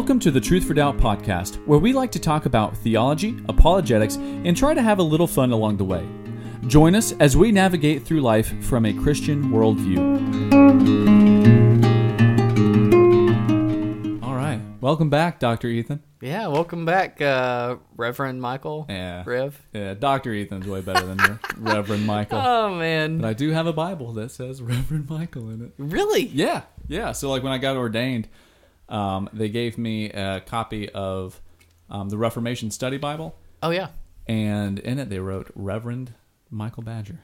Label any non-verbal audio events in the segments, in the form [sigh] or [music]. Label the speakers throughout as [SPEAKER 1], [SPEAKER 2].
[SPEAKER 1] Welcome to the Truth for Doubt podcast, where we like to talk about theology, apologetics, and try to have a little fun along the way. Join us as we navigate through life from a Christian worldview. All right. Welcome back, Dr. Ethan.
[SPEAKER 2] Yeah, welcome back, uh, Reverend Michael.
[SPEAKER 1] Yeah.
[SPEAKER 2] Rev.
[SPEAKER 1] Yeah, Dr. Ethan's way better than [laughs] Reverend Michael.
[SPEAKER 2] Oh man,
[SPEAKER 1] But I do have a Bible that says Reverend Michael in it.
[SPEAKER 2] really?
[SPEAKER 1] Yeah, yeah. So like when I got ordained, um, they gave me a copy of um, the Reformation Study Bible,
[SPEAKER 2] Oh yeah.
[SPEAKER 1] and in it they wrote Reverend Michael Badger.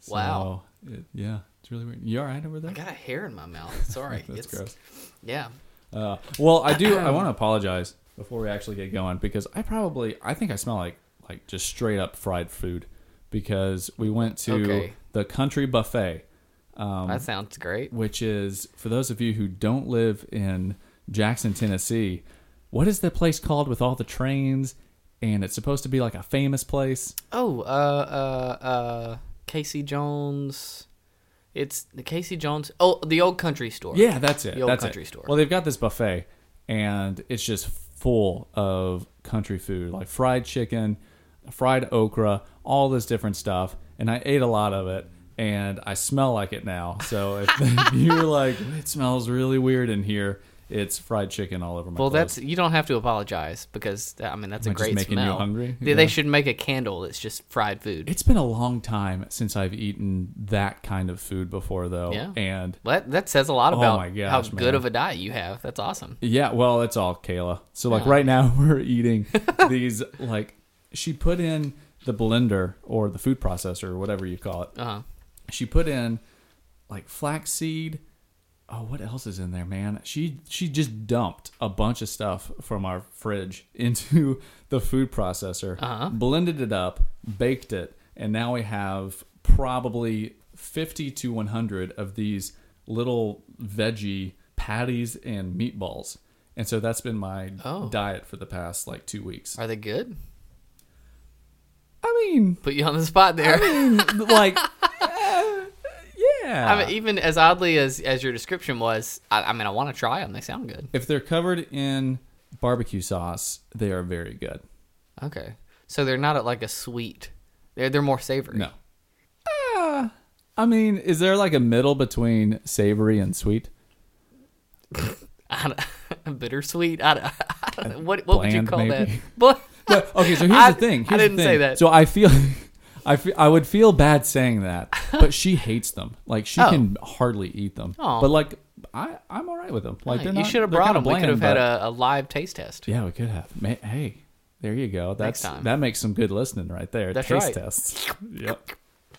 [SPEAKER 1] So,
[SPEAKER 2] Wow.
[SPEAKER 1] it- yeah, it's really weird. You all right over there?
[SPEAKER 2] I got a hair in my mouth. [laughs] Sorry.
[SPEAKER 1] That's
[SPEAKER 2] it's,
[SPEAKER 1] gross.
[SPEAKER 2] Yeah.
[SPEAKER 1] Uh, well, I do. I [clears throat] want to apologize before we actually get going because I probably I think I smell like like just straight up fried food because we went to
[SPEAKER 2] Okay.
[SPEAKER 1] the country buffet. Um,
[SPEAKER 2] that sounds great.
[SPEAKER 1] which is for those of you who don't live in Jackson, Tennessee, what is the place called with all the trains? And it's supposed to be like a famous place.
[SPEAKER 2] Oh, uh, uh, uh, Casey Jones. It's the Casey Jones. Oh, the old country store.
[SPEAKER 1] Yeah, that's it.
[SPEAKER 2] The old
[SPEAKER 1] that's
[SPEAKER 2] country
[SPEAKER 1] it.
[SPEAKER 2] store.
[SPEAKER 1] Well, they've got this buffet, and it's just full of country food, like fried chicken, fried okra, all this different stuff. And I ate a lot of it, and I smell like it now. So if, if [laughs] you're like, it smells really weird in here, it's fried chicken all over my
[SPEAKER 2] Well,
[SPEAKER 1] clothes.
[SPEAKER 2] that's you don't have to apologize because I mean that's
[SPEAKER 1] Am
[SPEAKER 2] a
[SPEAKER 1] I just
[SPEAKER 2] great
[SPEAKER 1] making you
[SPEAKER 2] smell.
[SPEAKER 1] hungry?
[SPEAKER 2] They,
[SPEAKER 1] Yeah.
[SPEAKER 2] they should make a candle that's just fried food.
[SPEAKER 1] It's been a long time since I've eaten that kind of food before, though.
[SPEAKER 2] Yeah.
[SPEAKER 1] And
[SPEAKER 2] Well, that, that says a lot
[SPEAKER 1] Oh
[SPEAKER 2] about
[SPEAKER 1] my
[SPEAKER 2] how
[SPEAKER 1] gosh,
[SPEAKER 2] good of a diet you have. That's awesome.
[SPEAKER 1] yeah, well, it's all Kayla. So, like, right now, [laughs] we're eating [laughs] these, like, she put in the blender or the food processor or whatever you call it.
[SPEAKER 2] Uh huh.
[SPEAKER 1] She put in, like, flaxseed. Oh, what else is in there, man? She she just dumped a bunch of stuff from our fridge [laughs] into the food processor,
[SPEAKER 2] Uh-huh.
[SPEAKER 1] blended it up, baked it, and now we have probably 50 to 100 of these little veggie patties and meatballs. And so that's been my
[SPEAKER 2] Oh.
[SPEAKER 1] diet for the past like 2 weeks.
[SPEAKER 2] Are they good?
[SPEAKER 1] I mean,
[SPEAKER 2] Put you on the spot there.
[SPEAKER 1] like eh, [laughs] yeah.
[SPEAKER 2] I mean, even as oddly as as your description was, I, I mean, I want to try them. They sound good.
[SPEAKER 1] if they're covered in barbecue sauce, they are very good.
[SPEAKER 2] Okay, so they're not like a sweet. They're they're more savory.
[SPEAKER 1] No. Ah, I mean, is there like a middle between savory and sweet? [laughs]
[SPEAKER 2] I don't- [laughs] bittersweet. I don't, [laughs] I don't. What what would you
[SPEAKER 1] Bland,
[SPEAKER 2] call that? But
[SPEAKER 1] But, okay, so here's
[SPEAKER 2] I-
[SPEAKER 1] the thing.
[SPEAKER 2] I didn't
[SPEAKER 1] the
[SPEAKER 2] say that.
[SPEAKER 1] So I feel, I I would feel bad saying that, but she [laughs] hates them. Like she
[SPEAKER 2] Oh.
[SPEAKER 1] can hardly eat them.
[SPEAKER 2] Oh.
[SPEAKER 1] But like I, I'm all right with them. Like they're
[SPEAKER 2] you
[SPEAKER 1] not-
[SPEAKER 2] should have
[SPEAKER 1] they're
[SPEAKER 2] brought
[SPEAKER 1] kinda
[SPEAKER 2] them. We could have
[SPEAKER 1] bland,
[SPEAKER 2] had
[SPEAKER 1] but-
[SPEAKER 2] a, a live taste test.
[SPEAKER 1] Yeah, we could have. Ma- Hey, there you go. That's
[SPEAKER 2] Next time.
[SPEAKER 1] that makes some good listening right there.
[SPEAKER 2] That's
[SPEAKER 1] Taste
[SPEAKER 2] right.
[SPEAKER 1] tests. Yep.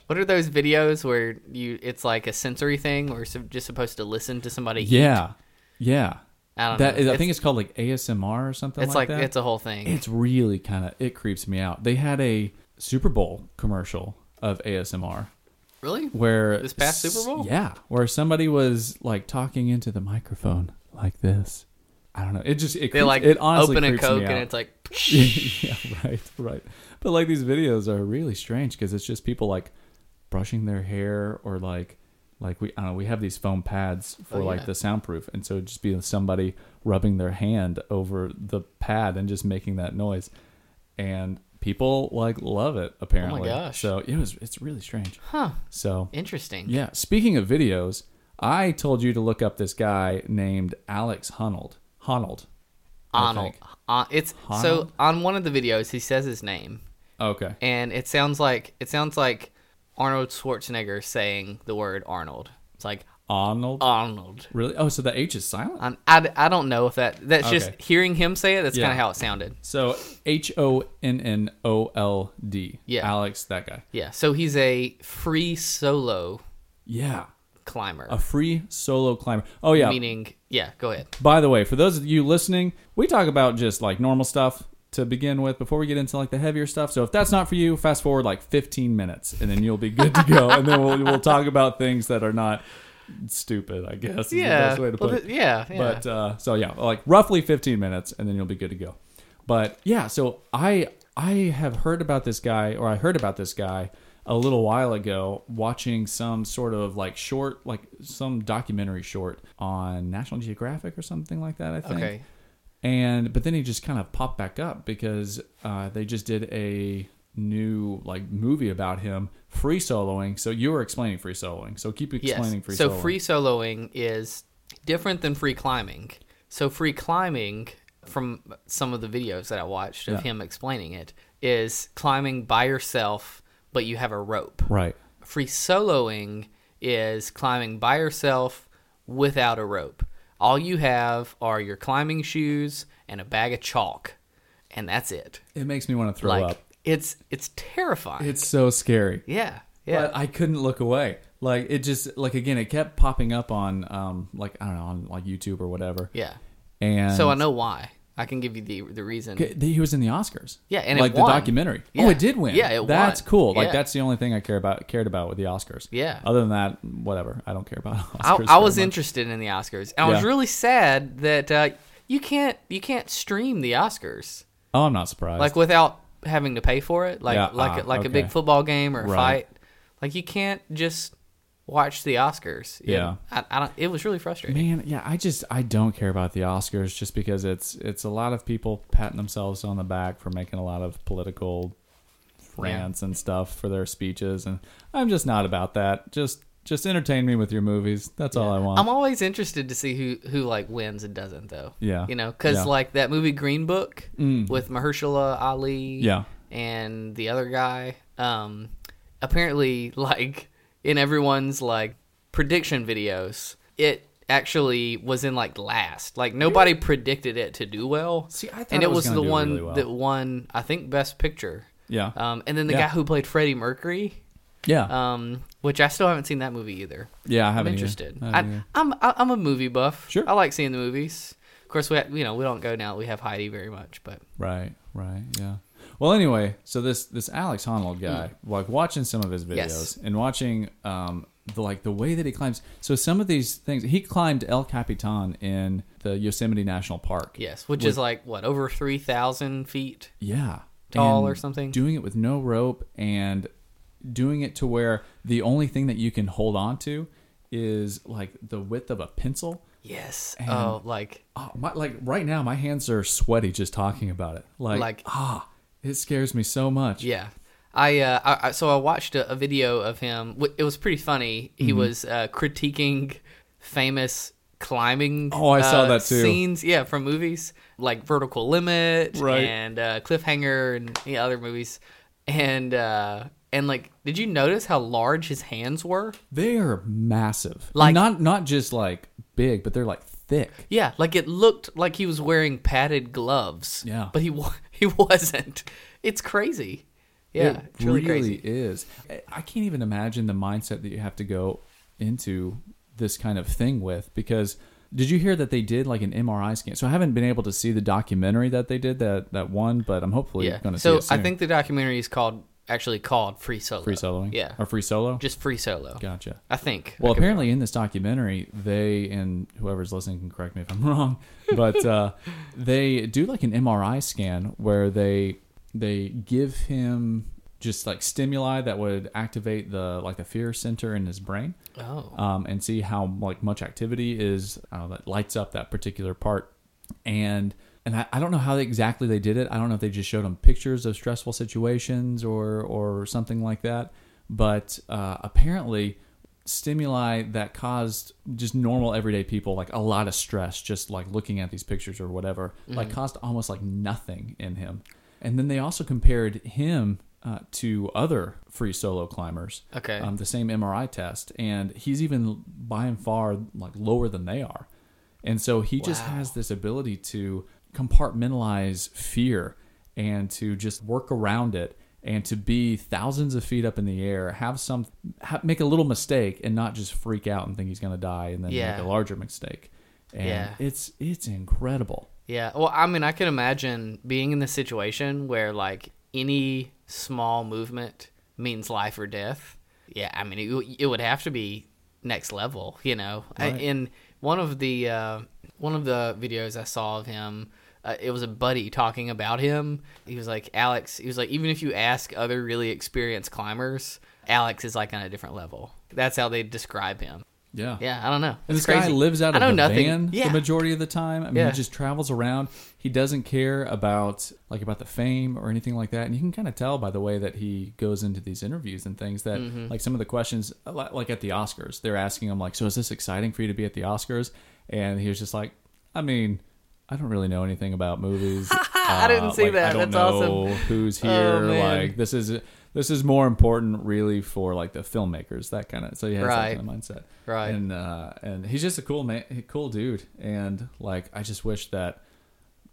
[SPEAKER 2] What are those videos where you? It's like a sensory thing, or you're just supposed to listen to somebody. eat?
[SPEAKER 1] Yeah. Yeah.
[SPEAKER 2] I don't
[SPEAKER 1] That
[SPEAKER 2] know.
[SPEAKER 1] is, I think it's called like ASMR or something
[SPEAKER 2] it's
[SPEAKER 1] like,
[SPEAKER 2] like
[SPEAKER 1] that.
[SPEAKER 2] it's a whole thing.
[SPEAKER 1] It's really kind of it creeps me out. They had a Super Bowl commercial of ASMR
[SPEAKER 2] really?
[SPEAKER 1] where
[SPEAKER 2] This past Super Bowl?
[SPEAKER 1] yeah, where somebody was like talking into the microphone like this. I don't know. It just it
[SPEAKER 2] They
[SPEAKER 1] creeps-
[SPEAKER 2] like
[SPEAKER 1] it honestly
[SPEAKER 2] open a coke and it's like. [laughs]
[SPEAKER 1] yeah, right, right. But like these videos are really strange because it's just people like brushing their hair or like like we I don't know we have these foam pads oh, for
[SPEAKER 2] Oh,
[SPEAKER 1] like
[SPEAKER 2] yeah.
[SPEAKER 1] the soundproof and so just be somebody rubbing their hand over the pad and just making that noise and people like love it apparently.
[SPEAKER 2] Oh gosh.
[SPEAKER 1] So it was it's really strange.
[SPEAKER 2] Huh.
[SPEAKER 1] So
[SPEAKER 2] Interesting.
[SPEAKER 1] yeah, speaking of videos, I told you to look up this guy named Alex Honnold. Honnold. I
[SPEAKER 2] Arnold. Uh, it's
[SPEAKER 1] Arnold?
[SPEAKER 2] so on one of the videos he says his name,
[SPEAKER 1] Okay.
[SPEAKER 2] and it sounds like it sounds like Arnold Schwarzenegger saying the word Arnold. It's like
[SPEAKER 1] Arnold.
[SPEAKER 2] Arnold.
[SPEAKER 1] Really? Oh, so the H is silent?
[SPEAKER 2] Um, I, I don't know if that that's just
[SPEAKER 1] Okay.
[SPEAKER 2] hearing him say it. That's
[SPEAKER 1] Yeah.
[SPEAKER 2] kind of how it sounded.
[SPEAKER 1] So H O N N O L D.
[SPEAKER 2] Yeah.
[SPEAKER 1] Alex, that guy.
[SPEAKER 2] Yeah. So he's a free solo
[SPEAKER 1] Yeah.
[SPEAKER 2] climber.
[SPEAKER 1] A free solo climber. Oh yeah.
[SPEAKER 2] Meaning, yeah. Go ahead.
[SPEAKER 1] By the way, for those of you listening, we talk about just like normal stuff to begin with before we get into like the heavier stuff. So if that's not for you, fast forward like 15 minutes and then you'll be good to go. and then we'll we'll talk about things that are not stupid, I guess. Is the
[SPEAKER 2] Yeah.
[SPEAKER 1] best way to
[SPEAKER 2] well, th- yeah. Yeah.
[SPEAKER 1] But uh, so yeah, like roughly 15 minutes, and then you'll be good to go. But yeah, so I I have heard about this guy, or I heard about this guy a little while ago, watching some sort of like short, like some documentary short on National Geographic or something like that. I think.
[SPEAKER 2] okay.
[SPEAKER 1] and but then he just kind of popped back up because uh, they just did a new like movie about him free soloing. So you were explaining free soloing. So keep explaining free
[SPEAKER 2] so
[SPEAKER 1] soloing.
[SPEAKER 2] free soloing is different than free climbing. So free climbing, from some of the videos that I watched of
[SPEAKER 1] Yeah.
[SPEAKER 2] him explaining it, is climbing by yourself, but you have a rope.
[SPEAKER 1] right.
[SPEAKER 2] Free soloing is climbing by yourself without a rope. All you have are your climbing shoes and a bag of chalk, and that's it.
[SPEAKER 1] It makes me want to throw
[SPEAKER 2] like
[SPEAKER 1] up.
[SPEAKER 2] It's it's terrifying.
[SPEAKER 1] It's so scary.
[SPEAKER 2] yeah, yeah.
[SPEAKER 1] But I couldn't look away. Like it just like again, it kept popping up on um like I don't know on like YouTube or whatever.
[SPEAKER 2] yeah.
[SPEAKER 1] And
[SPEAKER 2] So I know why. I can give you the the reason.
[SPEAKER 1] He was in the Oscars.
[SPEAKER 2] Yeah, and it
[SPEAKER 1] like the documentary.
[SPEAKER 2] Yeah.
[SPEAKER 1] Oh, it did win.
[SPEAKER 2] Yeah, it won.
[SPEAKER 1] That's
[SPEAKER 2] won.
[SPEAKER 1] cool. Like
[SPEAKER 2] Yeah.
[SPEAKER 1] that's the only thing I care about cared about with the Oscars.
[SPEAKER 2] Yeah.
[SPEAKER 1] Other than that, whatever. I don't care about [laughs]
[SPEAKER 2] I,
[SPEAKER 1] Oscars.
[SPEAKER 2] I
[SPEAKER 1] very
[SPEAKER 2] was
[SPEAKER 1] much.
[SPEAKER 2] interested in the Oscars. And I was really sad that uh, you can't you can't stream the Oscars
[SPEAKER 1] Oh, I'm not surprised.
[SPEAKER 2] like without having to pay for it, like
[SPEAKER 1] Yeah,
[SPEAKER 2] like
[SPEAKER 1] ah,
[SPEAKER 2] like a big football game or a
[SPEAKER 1] Right.
[SPEAKER 2] fight. Like you can't just watch the Oscars.
[SPEAKER 1] Yeah.
[SPEAKER 2] I, I don't. It was really frustrating.
[SPEAKER 1] Man, yeah, I just I don't care about the Oscars just because it's it's a lot of people patting themselves on the back for making a lot of political rants and stuff for their speeches and I'm just not about that. Just just entertain me with your movies. That's all I want.
[SPEAKER 2] I'm always interested to see who who like wins and doesn't though.
[SPEAKER 1] Yeah.
[SPEAKER 2] You know, because
[SPEAKER 1] Yeah.
[SPEAKER 2] like that movie Green Book
[SPEAKER 1] Mm.
[SPEAKER 2] with Mahershala Ali.
[SPEAKER 1] Yeah.
[SPEAKER 2] And the other guy, um, apparently [laughs] like in everyone's like prediction videos, it actually was in like last. Like nobody predicted it to do well.
[SPEAKER 1] See, I thought
[SPEAKER 2] and
[SPEAKER 1] it was
[SPEAKER 2] was,
[SPEAKER 1] gonna
[SPEAKER 2] the
[SPEAKER 1] do
[SPEAKER 2] one
[SPEAKER 1] really well.
[SPEAKER 2] that won, I think, Best Picture.
[SPEAKER 1] yeah.
[SPEAKER 2] Um, and then the
[SPEAKER 1] Yeah.
[SPEAKER 2] guy who played Freddie Mercury,
[SPEAKER 1] yeah.
[SPEAKER 2] um, which I still haven't seen that movie either.
[SPEAKER 1] yeah, I
[SPEAKER 2] I'm
[SPEAKER 1] haven't either.
[SPEAKER 2] interested.
[SPEAKER 1] I either.
[SPEAKER 2] I'm I'm a movie buff.
[SPEAKER 1] Sure.
[SPEAKER 2] I like seeing the movies. Of course, we ha- you know we don't go now. We have Heidi very much, but
[SPEAKER 1] Right, right, yeah. Well, anyway, so this this Alex Honnold guy, like watching some of his videos
[SPEAKER 2] Yes.
[SPEAKER 1] and watching um the like the way that he climbs. So some of these things, he climbed El Capitan in the Yosemite National Park.
[SPEAKER 2] yes, which
[SPEAKER 1] With-
[SPEAKER 2] is like what over three thousand feet.
[SPEAKER 1] Yeah,
[SPEAKER 2] Tall or something?
[SPEAKER 1] Doing it with no rope and doing it to where the only thing that you can hold on to is like the width of a pencil.
[SPEAKER 2] Yes.
[SPEAKER 1] And-
[SPEAKER 2] oh, like
[SPEAKER 1] Oh, my, like right now, my hands are sweaty just talking about it. Like,
[SPEAKER 2] Like-
[SPEAKER 1] ah, it scares me so much.
[SPEAKER 2] yeah. I, uh, I, I so I watched a, a video of him. It was pretty funny. He
[SPEAKER 1] Mm-hmm.
[SPEAKER 2] was uh, critiquing famous climbing.
[SPEAKER 1] Oh, I saw
[SPEAKER 2] uh,
[SPEAKER 1] that too.
[SPEAKER 2] Scenes, yeah, from movies like Vertical Limit
[SPEAKER 1] Right.
[SPEAKER 2] and uh, Cliffhanger and other movies. And uh, and like, did you notice how large his hands were?
[SPEAKER 1] They are massive.
[SPEAKER 2] Like-
[SPEAKER 1] not not just like big, but they're like thick.
[SPEAKER 2] Yeah, like it looked like he was wearing padded gloves.
[SPEAKER 1] Yeah.
[SPEAKER 2] but he [laughs] he wasn't. It's crazy. Yeah,
[SPEAKER 1] it
[SPEAKER 2] really,
[SPEAKER 1] really
[SPEAKER 2] crazy.
[SPEAKER 1] is. I- I can't even imagine the mindset that you have to go into this kind of thing with because did you hear that they did like an MRI scan? So I haven't been able to see the documentary that they did that that one, but I'm hopefully
[SPEAKER 2] Yeah.
[SPEAKER 1] going to
[SPEAKER 2] So
[SPEAKER 1] see it
[SPEAKER 2] So
[SPEAKER 1] I
[SPEAKER 2] think the documentary is called actually called Free Solo.
[SPEAKER 1] free soloing.
[SPEAKER 2] Yeah,
[SPEAKER 1] or free solo.
[SPEAKER 2] just Free Solo.
[SPEAKER 1] Gotcha.
[SPEAKER 2] I think.
[SPEAKER 1] Well,
[SPEAKER 2] I
[SPEAKER 1] apparently in this documentary, they and whoever's listening can correct me if I'm [laughs] wrong, but uh, they do like an MRI scan where they they give him just like stimuli that would activate the like the fear center in his brain.
[SPEAKER 2] Oh.
[SPEAKER 1] um, and see how like much activity is I that lights up that particular part, and and I, I don't know how exactly they did it. I don't know if they just showed him pictures of stressful situations or or something like that, but uh, apparently stimuli that caused just normal everyday people like a lot of stress just like looking at these pictures or whatever like caused almost like nothing in him. And then they also compared him uh, to other free solo climbers
[SPEAKER 2] Okay.
[SPEAKER 1] um, the same mri test. And he's even by and far like lower than they are. And so he just has this ability to compartmentalize fear and to just work around it and to be thousands of feet up in the air, have some, ha- make a little mistake and not just freak out and think he's going to die and then
[SPEAKER 2] Yeah.
[SPEAKER 1] make a larger mistake. And
[SPEAKER 2] Yeah.
[SPEAKER 1] it's it's incredible.
[SPEAKER 2] Yeah. Well, I mean, I can imagine being in the situation where like any small movement means life or death. Yeah. I mean, it, it would have to be next level, you know. I- In one of the uh, one of the videos I saw of him, uh, it was a buddy talking about him. He was like, Alex. He was like, even if you ask other really experienced climbers, Alex is like on a different level. That's how they describe him.
[SPEAKER 1] Yeah.
[SPEAKER 2] Yeah, I don't know.
[SPEAKER 1] And this guy lives out
[SPEAKER 2] I
[SPEAKER 1] of
[SPEAKER 2] know
[SPEAKER 1] the
[SPEAKER 2] nothing.
[SPEAKER 1] van
[SPEAKER 2] Yeah.
[SPEAKER 1] the majority of the time. I mean,
[SPEAKER 2] Yeah.
[SPEAKER 1] he just travels around. He doesn't care about like about the fame or anything like that. And you can kind of tell by the way that he goes into these interviews and things that
[SPEAKER 2] Mm-hmm.
[SPEAKER 1] like some of the questions li- like at the Oscars, they're asking him like, "So is this exciting for you to be at the Oscars?" And he was just like, "I mean, I don't really know anything about movies. [laughs]
[SPEAKER 2] I didn't see
[SPEAKER 1] like,
[SPEAKER 2] that.
[SPEAKER 1] I don't
[SPEAKER 2] That's
[SPEAKER 1] know
[SPEAKER 2] awesome.
[SPEAKER 1] who's
[SPEAKER 2] Oh,
[SPEAKER 1] here.
[SPEAKER 2] man.
[SPEAKER 1] like this is this is more important really for like the filmmakers. That kind of so he has
[SPEAKER 2] Right.
[SPEAKER 1] that kind of mindset
[SPEAKER 2] Right.
[SPEAKER 1] and uh, and he's just a cool man, cool dude. And like, I just wish that,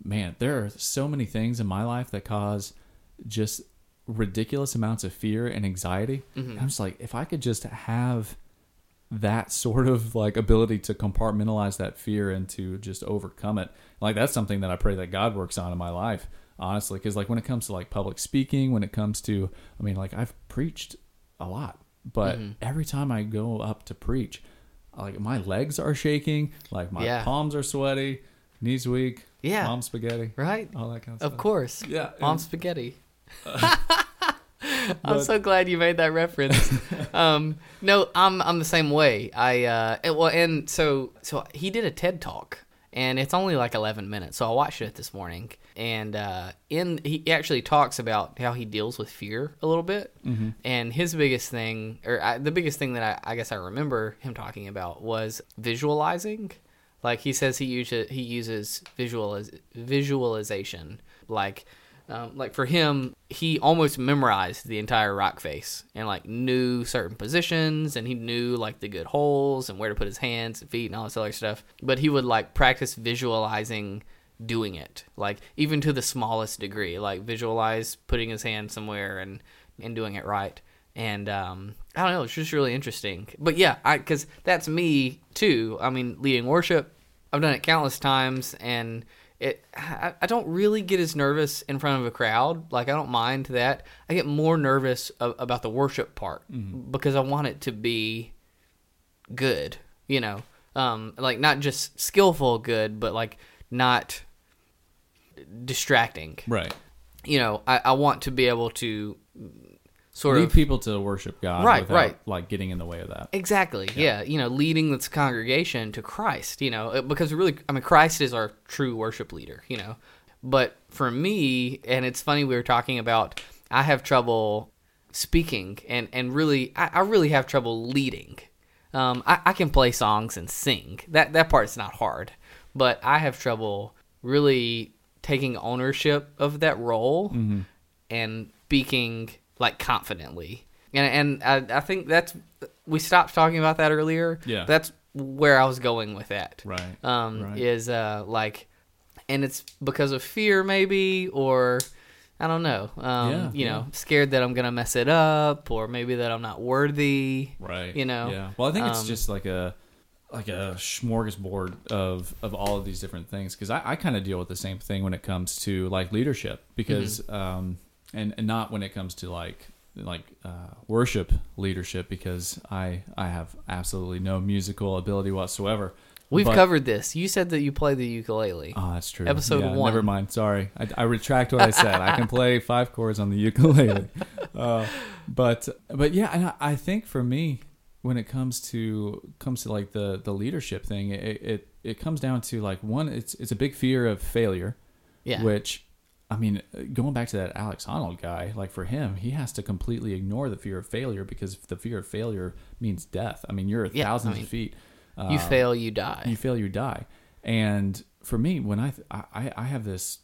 [SPEAKER 1] man, there are so many things in my life that cause just ridiculous amounts of fear and anxiety.
[SPEAKER 2] Mm-hmm.
[SPEAKER 1] And I'm just like, if I could just have that sort of like ability to compartmentalize that fear and to just overcome it, like that's something that I pray that God works on in my life. Honestly, because like when it comes to like public speaking, when it comes to, I mean, like I've preached a lot, but
[SPEAKER 2] Mm-hmm.
[SPEAKER 1] every time I go up to preach, like my legs are shaking, like my
[SPEAKER 2] Yeah.
[SPEAKER 1] palms are sweaty, knees weak,
[SPEAKER 2] Yeah.
[SPEAKER 1] mom spaghetti,
[SPEAKER 2] right?
[SPEAKER 1] all that kind of,
[SPEAKER 2] Of
[SPEAKER 1] stuff.
[SPEAKER 2] course.
[SPEAKER 1] Yeah,
[SPEAKER 2] Mom
[SPEAKER 1] and-
[SPEAKER 2] spaghetti. [laughs] [laughs] I'm so glad you made that reference. [laughs] um, no, I'm I'm the same way. I uh, and- well, and so so he did a TED talk, and it's only like 11 minutes. So I watched it this morning, and uh, in he actually talks about how he deals with fear a little bit,
[SPEAKER 1] Mm-hmm.
[SPEAKER 2] and his biggest thing, or I, the biggest thing that I, I guess I remember him talking about was visualizing. Like he says, he uses he uses visualiz- visualization. Like, um, like for him, he almost memorized the entire rock face and like knew certain positions, and he knew like the good holes and where to put his hands and feet and all this other stuff. But he would like practice visualizing doing it, like even to the smallest degree. Like visualize putting his hand somewhere and and doing it right and um, I don't know, it's just really interesting. But yeah, I because that's me too. I mean, leading worship, I've done it countless times, and it I, I don't really get as nervous in front of a crowd. Like I don't mind that. I get more nervous a, about the worship part because I want it to be good. You know, um, like not just skillful good, but like not distracting.
[SPEAKER 1] right.
[SPEAKER 2] You know, I, I want to be able to sort
[SPEAKER 1] Lead
[SPEAKER 2] of
[SPEAKER 1] people to worship God,
[SPEAKER 2] Right,
[SPEAKER 1] without,
[SPEAKER 2] right.
[SPEAKER 1] like getting in the way of that.
[SPEAKER 2] Exactly. Yeah. You know, leading this congregation to Christ, you know, because really, I mean, Christ is our true worship leader, you know. But for me, and it's funny, we were talking about, I have trouble speaking and, and really, I, I really have trouble leading. Um, I, I can play songs and sing. That, that part's not hard. But I have trouble really taking ownership of that role and speaking like confidently. And and I, I think that's we stopped talking about that earlier.
[SPEAKER 1] Yeah.
[SPEAKER 2] that's where I was going with that.
[SPEAKER 1] Right.
[SPEAKER 2] Um,
[SPEAKER 1] right.
[SPEAKER 2] is uh like, and it's because of fear maybe or. I don't know. Um,
[SPEAKER 1] Yeah,
[SPEAKER 2] you
[SPEAKER 1] yeah.
[SPEAKER 2] know, scared that I'm gonna mess it up, or maybe that I'm not worthy.
[SPEAKER 1] Right.
[SPEAKER 2] You know,
[SPEAKER 1] Yeah. Well, I think it's
[SPEAKER 2] um,
[SPEAKER 1] just like a like a smorgasbord of of all of these different things because I, I kind of deal with the same thing when it comes to like leadership because
[SPEAKER 2] Mm-hmm.
[SPEAKER 1] um and and not when it comes to like like uh, worship leadership because I I have absolutely no musical ability whatsoever.
[SPEAKER 2] We've
[SPEAKER 1] But-
[SPEAKER 2] covered this. You said that you play the ukulele.
[SPEAKER 1] Oh, that's true.
[SPEAKER 2] Episode
[SPEAKER 1] Yeah,
[SPEAKER 2] one.
[SPEAKER 1] Never mind. Sorry, I, I retract what I said. I can play [laughs] five chords on the ukulele, uh, but but yeah, and I, I think for me, when it comes to comes to like the the leadership thing, it it, it comes down to like one, it's it's a big fear of failure,
[SPEAKER 2] yeah.
[SPEAKER 1] which. I mean, going back to that Alex Honnold guy, like for him, he has to completely ignore the fear of failure because the fear of failure means death. I mean, you're
[SPEAKER 2] Yeah, I
[SPEAKER 1] thousands
[SPEAKER 2] mean,
[SPEAKER 1] of feet.
[SPEAKER 2] you
[SPEAKER 1] um,
[SPEAKER 2] fail, you die.
[SPEAKER 1] you fail you die and for me when i i, I have this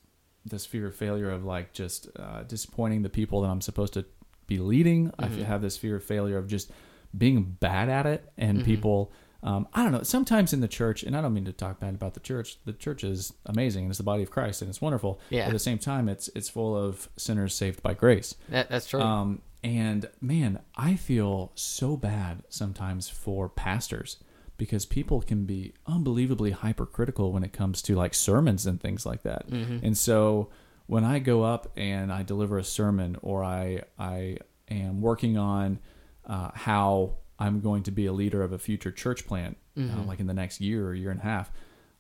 [SPEAKER 1] this fear of failure of like just uh, disappointing the people that i'm supposed to be leading i
[SPEAKER 2] Mm-hmm.
[SPEAKER 1] have this fear of failure of just being bad at it
[SPEAKER 2] Mm-hmm.
[SPEAKER 1] and people um, i don't know sometimes in the church and i don't mean to talk bad about the church the church is amazing and it's the body of christ and it's wonderful
[SPEAKER 2] Yeah.
[SPEAKER 1] at the same time it's it's full of sinners saved by grace
[SPEAKER 2] that, that's true.
[SPEAKER 1] um, and man, I feel so bad sometimes for pastors because people can be unbelievably hypercritical when it comes to like sermons and things like that. And so when I go up and I deliver a sermon or I I am working on uh, how I'm going to be a leader of a future church plant, uh, like in the next year or year and a half,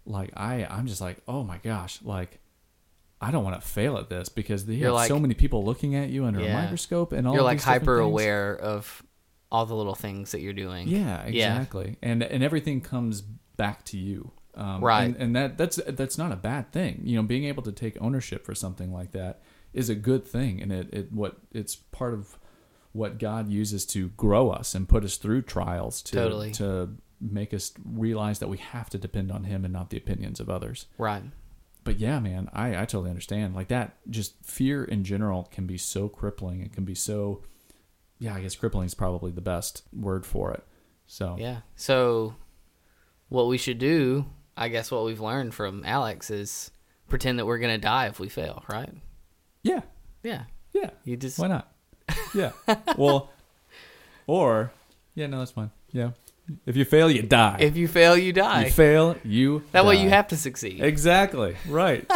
[SPEAKER 1] like I I'm just like, oh my gosh, like. I don't want to fail at this because you have
[SPEAKER 2] like-
[SPEAKER 1] so many people looking at you under a microscope and all
[SPEAKER 2] You're like hyper aware of all the little things that you're doing.
[SPEAKER 1] Yeah,
[SPEAKER 2] Yeah.
[SPEAKER 1] exactly. And and everything comes back to you. Um,
[SPEAKER 2] Right.
[SPEAKER 1] And, and that that's that's not a bad thing. You know, being able to take ownership for something like that is a good thing, and it, it what it's part of what God uses to grow us and put us through trials to
[SPEAKER 2] Totally.
[SPEAKER 1] to make us realize that we have to depend on Him and not the opinions of others.
[SPEAKER 2] Right.
[SPEAKER 1] But yeah, man, I, I totally understand. Like that, just fear in general can be so crippling. It can be so, yeah, I guess crippling is probably the best word for it. So
[SPEAKER 2] Yeah. So, what we should do, I guess, what we've learned from Alex is pretend that we're gonna die if we fail. Right.
[SPEAKER 1] yeah,
[SPEAKER 2] Yeah.
[SPEAKER 1] yeah.
[SPEAKER 2] You just
[SPEAKER 1] Why not? Yeah. well, or yeah, no, that's fine. Yeah. If you fail, you die.
[SPEAKER 2] if you fail, you die.
[SPEAKER 1] you fail, you
[SPEAKER 2] that way, you have to succeed.
[SPEAKER 1] exactly right.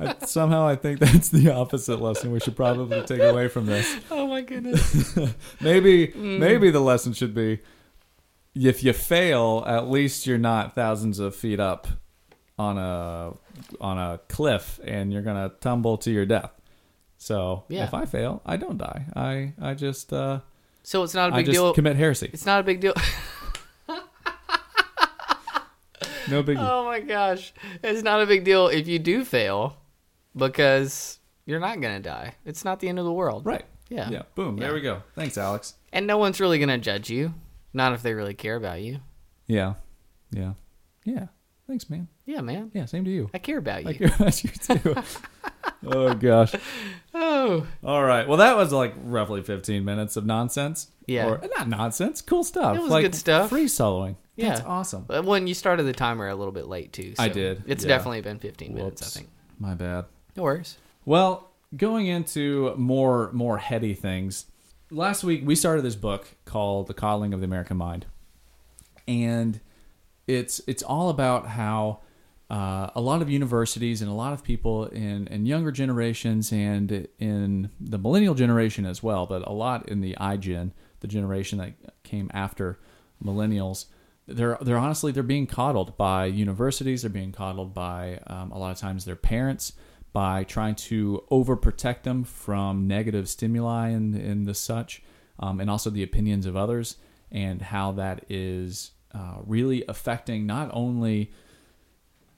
[SPEAKER 1] I, somehow, I think that's the opposite lesson we should probably take away from this. [laughs]
[SPEAKER 2] oh my goodness. [laughs]
[SPEAKER 1] maybe
[SPEAKER 2] Mm.
[SPEAKER 1] maybe the lesson should be if you fail at least you're not thousands of feet up on a on a cliff and you're gonna tumble to your death so
[SPEAKER 2] Yeah.
[SPEAKER 1] if i fail i don't die i i just uh
[SPEAKER 2] So it's not a big
[SPEAKER 1] just
[SPEAKER 2] deal.
[SPEAKER 1] commit heresy
[SPEAKER 2] It's not a big deal.
[SPEAKER 1] no biggie [laughs]
[SPEAKER 2] oh my gosh, it's not a big deal if you do fail, because you're not gonna die. It's not the end of the world.
[SPEAKER 1] right
[SPEAKER 2] Yeah.
[SPEAKER 1] yeah boom there we go thanks alex
[SPEAKER 2] And no one's really gonna judge you. Not if they really care about you.
[SPEAKER 1] yeah yeah yeah thanks man
[SPEAKER 2] Yeah, man.
[SPEAKER 1] yeah same to you
[SPEAKER 2] I care about you.
[SPEAKER 1] i care [laughs] about you too [laughs] oh gosh [laughs]
[SPEAKER 2] oh.
[SPEAKER 1] All right. Well, that was like roughly 15 minutes of nonsense.
[SPEAKER 2] Yeah.
[SPEAKER 1] Or not nonsense, cool stuff.
[SPEAKER 2] It was
[SPEAKER 1] like
[SPEAKER 2] good stuff.
[SPEAKER 1] Free soloing.
[SPEAKER 2] Yeah.
[SPEAKER 1] It's awesome.
[SPEAKER 2] Uh, but when you started the timer a little bit late too.
[SPEAKER 1] I did,
[SPEAKER 2] It's
[SPEAKER 1] yeah.
[SPEAKER 2] definitely been 15 minutes, I think.
[SPEAKER 1] My bad.
[SPEAKER 2] No worries.
[SPEAKER 1] Well, going into more more heady things. Last week we started this book called The Coddling of the American Mind. And it's it's all about how uh, a lot of universities and a lot of people in, in younger generations and in the millennial generation as well, but a lot in the iGen, the generation that came after millennials, they're they're honestly they're being coddled by universities. They're being coddled by um, a lot of times their parents by trying to overprotect them from negative stimuli and and the such, um, and also the opinions of others, and how that is uh, really affecting not only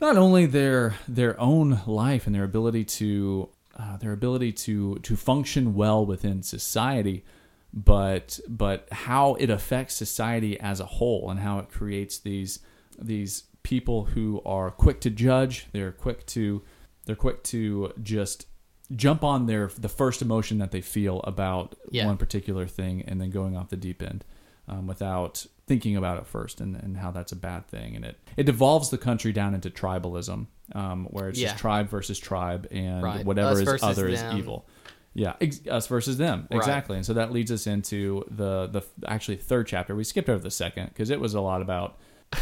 [SPEAKER 1] not only their their own life and their ability to uh, their ability to to function well within society, but but how it affects society as a whole and how it creates these these people who are quick to judge. They're quick to they're quick to just jump on their the first emotion that they feel about
[SPEAKER 2] Yeah.
[SPEAKER 1] one particular thing and then going off the deep end um, without thinking about it first and, and how that's a bad thing and it it devolves the country down into tribalism um, where it's
[SPEAKER 2] Yeah.
[SPEAKER 1] just tribe versus tribe and
[SPEAKER 2] Right.
[SPEAKER 1] whatever
[SPEAKER 2] Us
[SPEAKER 1] is other is evil yeah ex- us versus them
[SPEAKER 2] Right.
[SPEAKER 1] exactly and so that leads us into the the actually third chapter we skipped over the second because it was a lot about [laughs]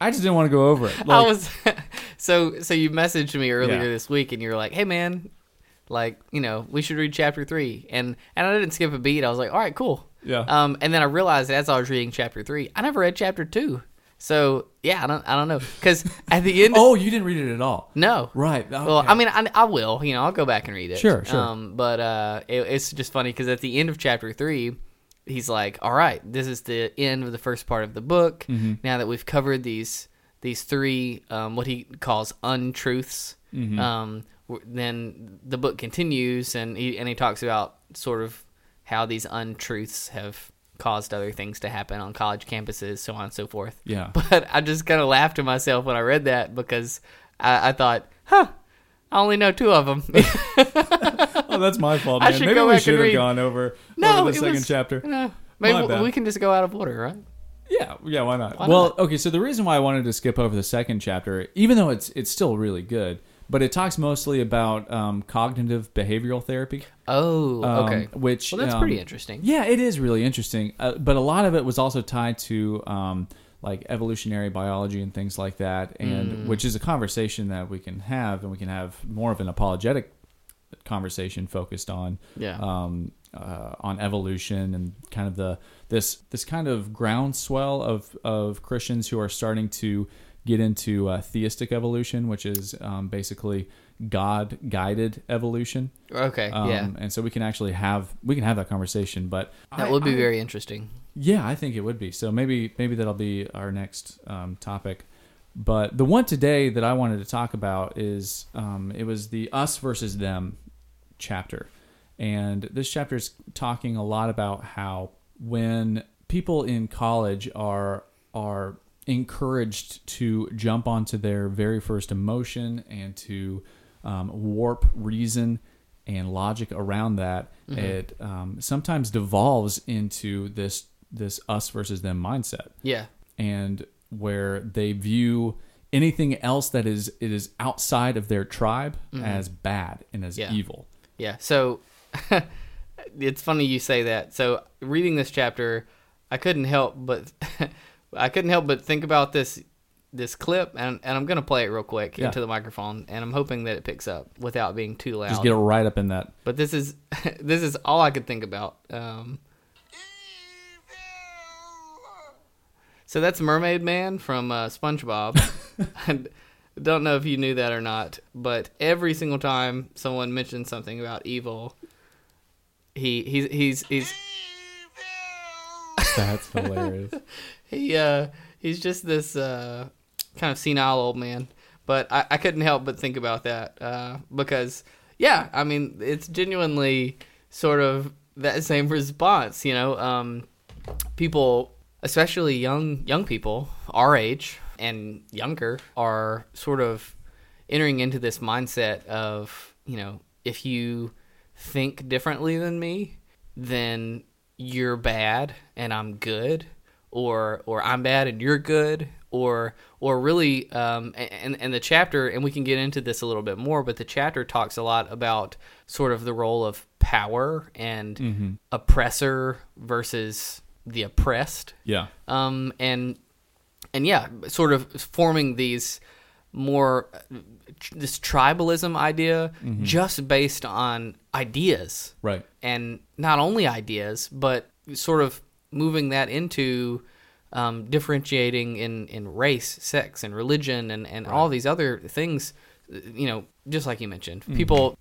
[SPEAKER 1] I just didn't want to go over it.
[SPEAKER 2] I was [laughs] so so you messaged me earlier
[SPEAKER 1] Yeah.
[SPEAKER 2] this week and you were like, "Hey man, like, you know, we should read chapter 3." And and I didn't skip a beat. I was like, "All right, cool."
[SPEAKER 1] Yeah.
[SPEAKER 2] Um and then I realized as I was reading chapter 3, I never read chapter 2. So, yeah, I don't I don't know cuz at the end [laughs]
[SPEAKER 1] oh, you didn't read it at all.
[SPEAKER 2] No.
[SPEAKER 1] Right.
[SPEAKER 2] Well. I mean, I, I will. You know, I'll go back and read it.
[SPEAKER 1] Sure, sure.
[SPEAKER 2] Um, but uh, it, it's just funny because at the end of chapter three, he's like, "All right, this is the end of the first part of the book.
[SPEAKER 1] Mm-hmm.
[SPEAKER 2] Now that we've covered these these three, um, what he calls untruths,
[SPEAKER 1] Mm-hmm.
[SPEAKER 2] um, then the book continues, and he and he talks about sort of how these untruths have caused other things to happen on college campuses, so on and so forth.
[SPEAKER 1] Yeah. [laughs]
[SPEAKER 2] But I just kind of laughed to myself when I read that because I, I thought, huh, I only know two of them. [laughs]
[SPEAKER 1] oh, that's my fault, man. Maybe we should have gone over,
[SPEAKER 2] no,
[SPEAKER 1] over the second
[SPEAKER 2] was,
[SPEAKER 1] chapter.
[SPEAKER 2] No, maybe we- we can just go out of order, right?
[SPEAKER 1] Yeah, yeah, why not?
[SPEAKER 2] Why
[SPEAKER 1] well,
[SPEAKER 2] not?
[SPEAKER 1] okay, so the reason why I wanted to skip over the second chapter, even though it's it's still really good, but it talks mostly about um, cognitive behavioral therapy.
[SPEAKER 2] Oh,
[SPEAKER 1] um,
[SPEAKER 2] okay.
[SPEAKER 1] Which
[SPEAKER 2] Well, that's
[SPEAKER 1] um,
[SPEAKER 2] pretty interesting.
[SPEAKER 1] Yeah, it is really interesting, uh, but a lot of it was also tied to um, like evolutionary biology and things like that, and
[SPEAKER 2] Mm.
[SPEAKER 1] which is a conversation that we can have, and we can have more of an apologetic conversation focused on
[SPEAKER 2] Yeah.
[SPEAKER 1] um, uh, on evolution and kind of the this this kind of groundswell of of Christians who are starting to get into uh, theistic evolution, which is um, basically God guided evolution.
[SPEAKER 2] Okay,
[SPEAKER 1] Um,
[SPEAKER 2] yeah.
[SPEAKER 1] and so we can actually have we can have that conversation, but
[SPEAKER 2] That
[SPEAKER 1] I-
[SPEAKER 2] would be
[SPEAKER 1] I-
[SPEAKER 2] very interesting.
[SPEAKER 1] Yeah, I think it would be. So maybe maybe that'll be our next um, topic. But the one today that I wanted to talk about is um, it was the us versus them chapter, and this chapter is talking a lot about how when people in college are are encouraged to jump onto their very first emotion and to um, warp reason and logic around that, it um, sometimes devolves into this this us versus them mindset
[SPEAKER 2] Yeah.
[SPEAKER 1] and where they view anything else that is it is outside of their tribe as bad and as
[SPEAKER 2] Yeah.
[SPEAKER 1] evil.
[SPEAKER 2] Yeah. So [laughs] it's funny you say that. So reading this chapter, I couldn't help but [laughs] I couldn't help but think about this this clip and, and I'm gonna play it real quick
[SPEAKER 1] Yeah.
[SPEAKER 2] into the microphone and I'm hoping that it picks up without being too loud.
[SPEAKER 1] Just get it right up in that.
[SPEAKER 2] but this is [laughs] this is all I could think about. Um, so that's Mermaid Man from uh, SpongeBob. [laughs] I don't know if you knew that or not, but every single time someone mentions something about evil, he he's he's he's
[SPEAKER 1] That's hilarious. [laughs]
[SPEAKER 2] he uh he's just this uh kind of senile old man but i, I couldn't help but think about that uh because yeah i mean it's genuinely sort of that same response you know um people especially young young people our age and younger are sort of entering into this mindset of you know if you think differently than me then you're bad and I'm good or or I'm bad and you're good or or really um and and the chapter and we can get into this a little bit more but the chapter talks a lot about sort of the role of power and oppressor versus the oppressed
[SPEAKER 1] Yeah.
[SPEAKER 2] um, and and yeah, sort of forming these more uh, this tribalism idea mm-hmm. just based on ideas
[SPEAKER 1] Right.
[SPEAKER 2] and not only ideas but sort of moving that into um, differentiating in, in race sex and religion and, and all these other things uh, you know just like you mentioned mm-hmm. people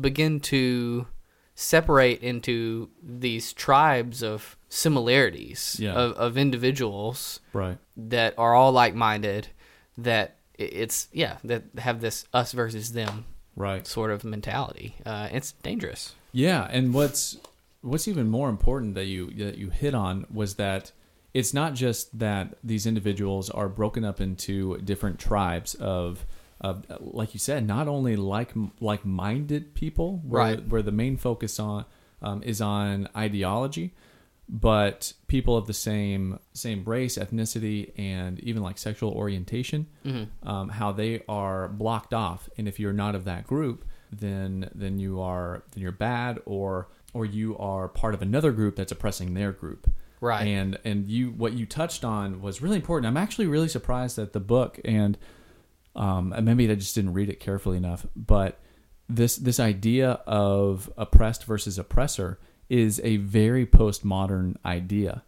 [SPEAKER 2] begin to separate into these tribes of similarities
[SPEAKER 1] Yeah.
[SPEAKER 2] of, of individuals
[SPEAKER 1] Right.
[SPEAKER 2] that are all like-minded that i- it's yeah that have this us versus them
[SPEAKER 1] Right.
[SPEAKER 2] sort of mentality uh, it's dangerous
[SPEAKER 1] Yeah, and what's what's even more important that you that you hit on was that it's not just that these individuals are broken up into different tribes of of like you said, not only like like minded people, where,
[SPEAKER 2] Right.
[SPEAKER 1] where the main focus on um, is on ideology, but people of the same same race, ethnicity, and even like sexual orientation, um, how they are blocked off, and if you're not of that group, then then you are then you're bad, or or you are part of another group that's oppressing their group.
[SPEAKER 2] Right.
[SPEAKER 1] And and you what you touched on was really important. I'm actually really surprised that the book and um, and maybe I just didn't read it carefully enough, but this this idea of oppressed versus oppressor is a very postmodern idea.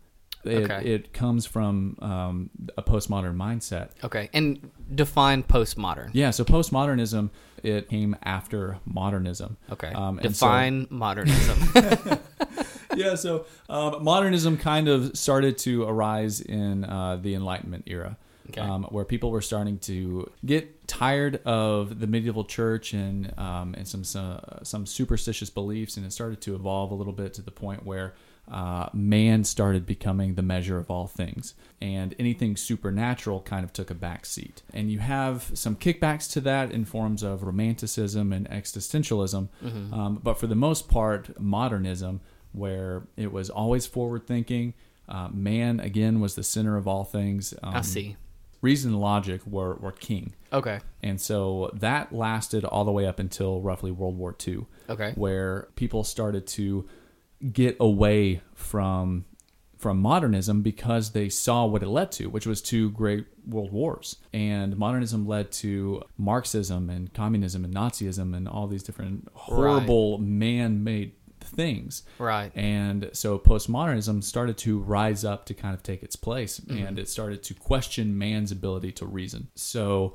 [SPEAKER 1] It,
[SPEAKER 2] Okay.
[SPEAKER 1] it comes from um, a postmodern mindset.
[SPEAKER 2] okay and define postmodern
[SPEAKER 1] Yeah, so postmodernism it came after modernism.
[SPEAKER 2] okay
[SPEAKER 1] Um, and so-
[SPEAKER 2] define modernism [laughs] [laughs]
[SPEAKER 1] yeah, so um, modernism kind of started to arise in uh, the Enlightenment era,
[SPEAKER 2] Okay.
[SPEAKER 1] um, where people were starting to get tired of the medieval church and um, and some, some some superstitious beliefs, and it started to evolve a little bit to the point where uh, man started becoming the measure of all things, and anything supernatural kind of took a back seat. And you have some kickbacks to that in forms of romanticism and existentialism, um, but for the most part, modernism, where it was always forward thinking. Uh, man again was the center of all things. Um,
[SPEAKER 2] i see
[SPEAKER 1] Reason and logic were, were king.
[SPEAKER 2] okay
[SPEAKER 1] And so that lasted all the way up until roughly World War II,
[SPEAKER 2] okay
[SPEAKER 1] where people started to get away from from modernism because they saw what it led to, which was two great world wars. And modernism led to Marxism and communism and Nazism and all these different horrible man-made things.
[SPEAKER 2] right
[SPEAKER 1] And so postmodernism started to rise up to kind of take its place and it started to question man's ability to reason. So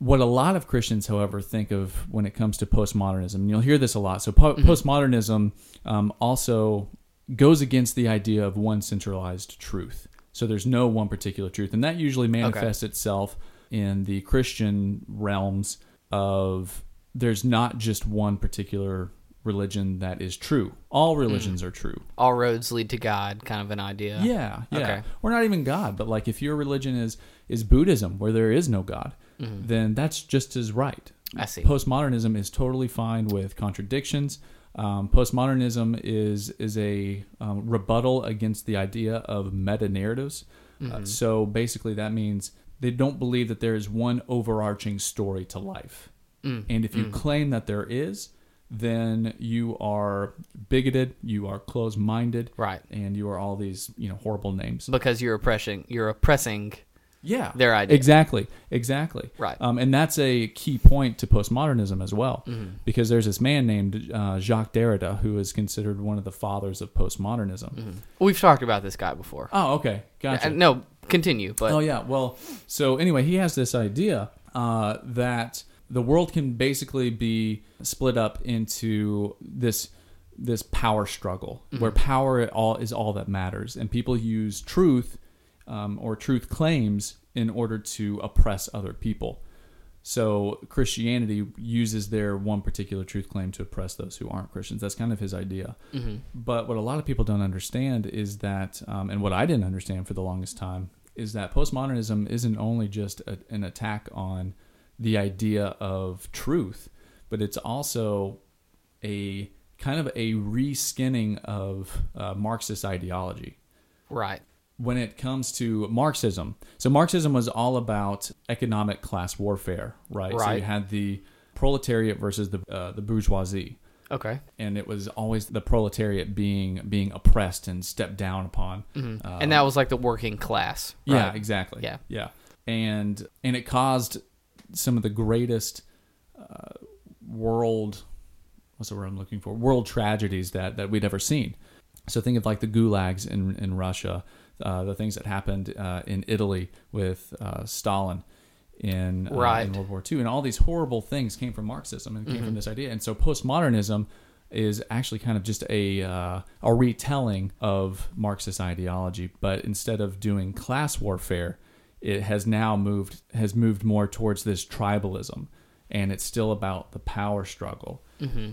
[SPEAKER 1] what a lot of Christians, however, think of when it comes to postmodernism, and you'll hear this a lot. So po- postmodernism um, also goes against the idea of one centralized truth. So there's no one particular truth, and that usually manifests itself in the Christian realms of there's not just one particular religion that is true. All religions are true.
[SPEAKER 2] All roads lead to God, kind of an idea.
[SPEAKER 1] Yeah, yeah.
[SPEAKER 2] Okay.
[SPEAKER 1] Or not even God, but like if your religion is is Buddhism, where there is no God, then that's just as right.
[SPEAKER 2] I see.
[SPEAKER 1] Postmodernism is totally fine with contradictions. Um, postmodernism is is a um, rebuttal against the idea of meta narratives. Uh, so basically, that means they don't believe that there is one overarching story to life. And if you claim that there is, then you are bigoted, you are closed minded,
[SPEAKER 2] Right.
[SPEAKER 1] and you are all these you know horrible names.
[SPEAKER 2] Because you're oppressing you're oppressing
[SPEAKER 1] Yeah,
[SPEAKER 2] their idea.
[SPEAKER 1] Exactly, exactly.
[SPEAKER 2] Right.
[SPEAKER 1] Um, and that's a key point to postmodernism as well,
[SPEAKER 2] Mm-hmm.
[SPEAKER 1] because there's this man named uh, Jacques Derrida who is considered one of the fathers of postmodernism.
[SPEAKER 2] Mm-hmm. We've talked about this guy before.
[SPEAKER 1] Oh, okay, gotcha.
[SPEAKER 2] Uh, no, continue, but
[SPEAKER 1] Oh yeah. Well, so anyway, he has this idea uh, that the world can basically be split up into this this power struggle where power all is all that matters, and people use truth um, or truth claims in order to oppress other people. So Christianity uses their one particular truth claim to oppress those who aren't Christians. That's kind of his idea. But what a lot of people don't understand is that, um, and what I didn't understand for the longest time, is that postmodernism isn't only just a, an attack on the idea of truth, but it's also a kind of a reskinning of uh, Marxist ideology
[SPEAKER 2] right.
[SPEAKER 1] when it comes to Marxism. So Marxism was all about economic class warfare, right? right. So you had the proletariat versus the uh, the bourgeoisie,
[SPEAKER 2] Okay.
[SPEAKER 1] and it was always the proletariat being being oppressed and stepped down upon. Uh,
[SPEAKER 2] and that was like the working class.
[SPEAKER 1] yeah, exactly.
[SPEAKER 2] Yeah.
[SPEAKER 1] yeah, and and it caused some of the greatest uh, world what's the word I'm looking for world tragedies that that we'd ever seen. So think of like the gulags in in Russia, uh, the things that happened uh, in Italy with uh, Stalin in, uh,
[SPEAKER 2] Right.
[SPEAKER 1] in World War II, and all these horrible things came from Marxism and came from this idea. And so postmodernism is actually kind of just a uh, a retelling of Marxist ideology, but instead of doing class warfare, it has now moved has moved more towards this tribalism, and it's still about the power struggle.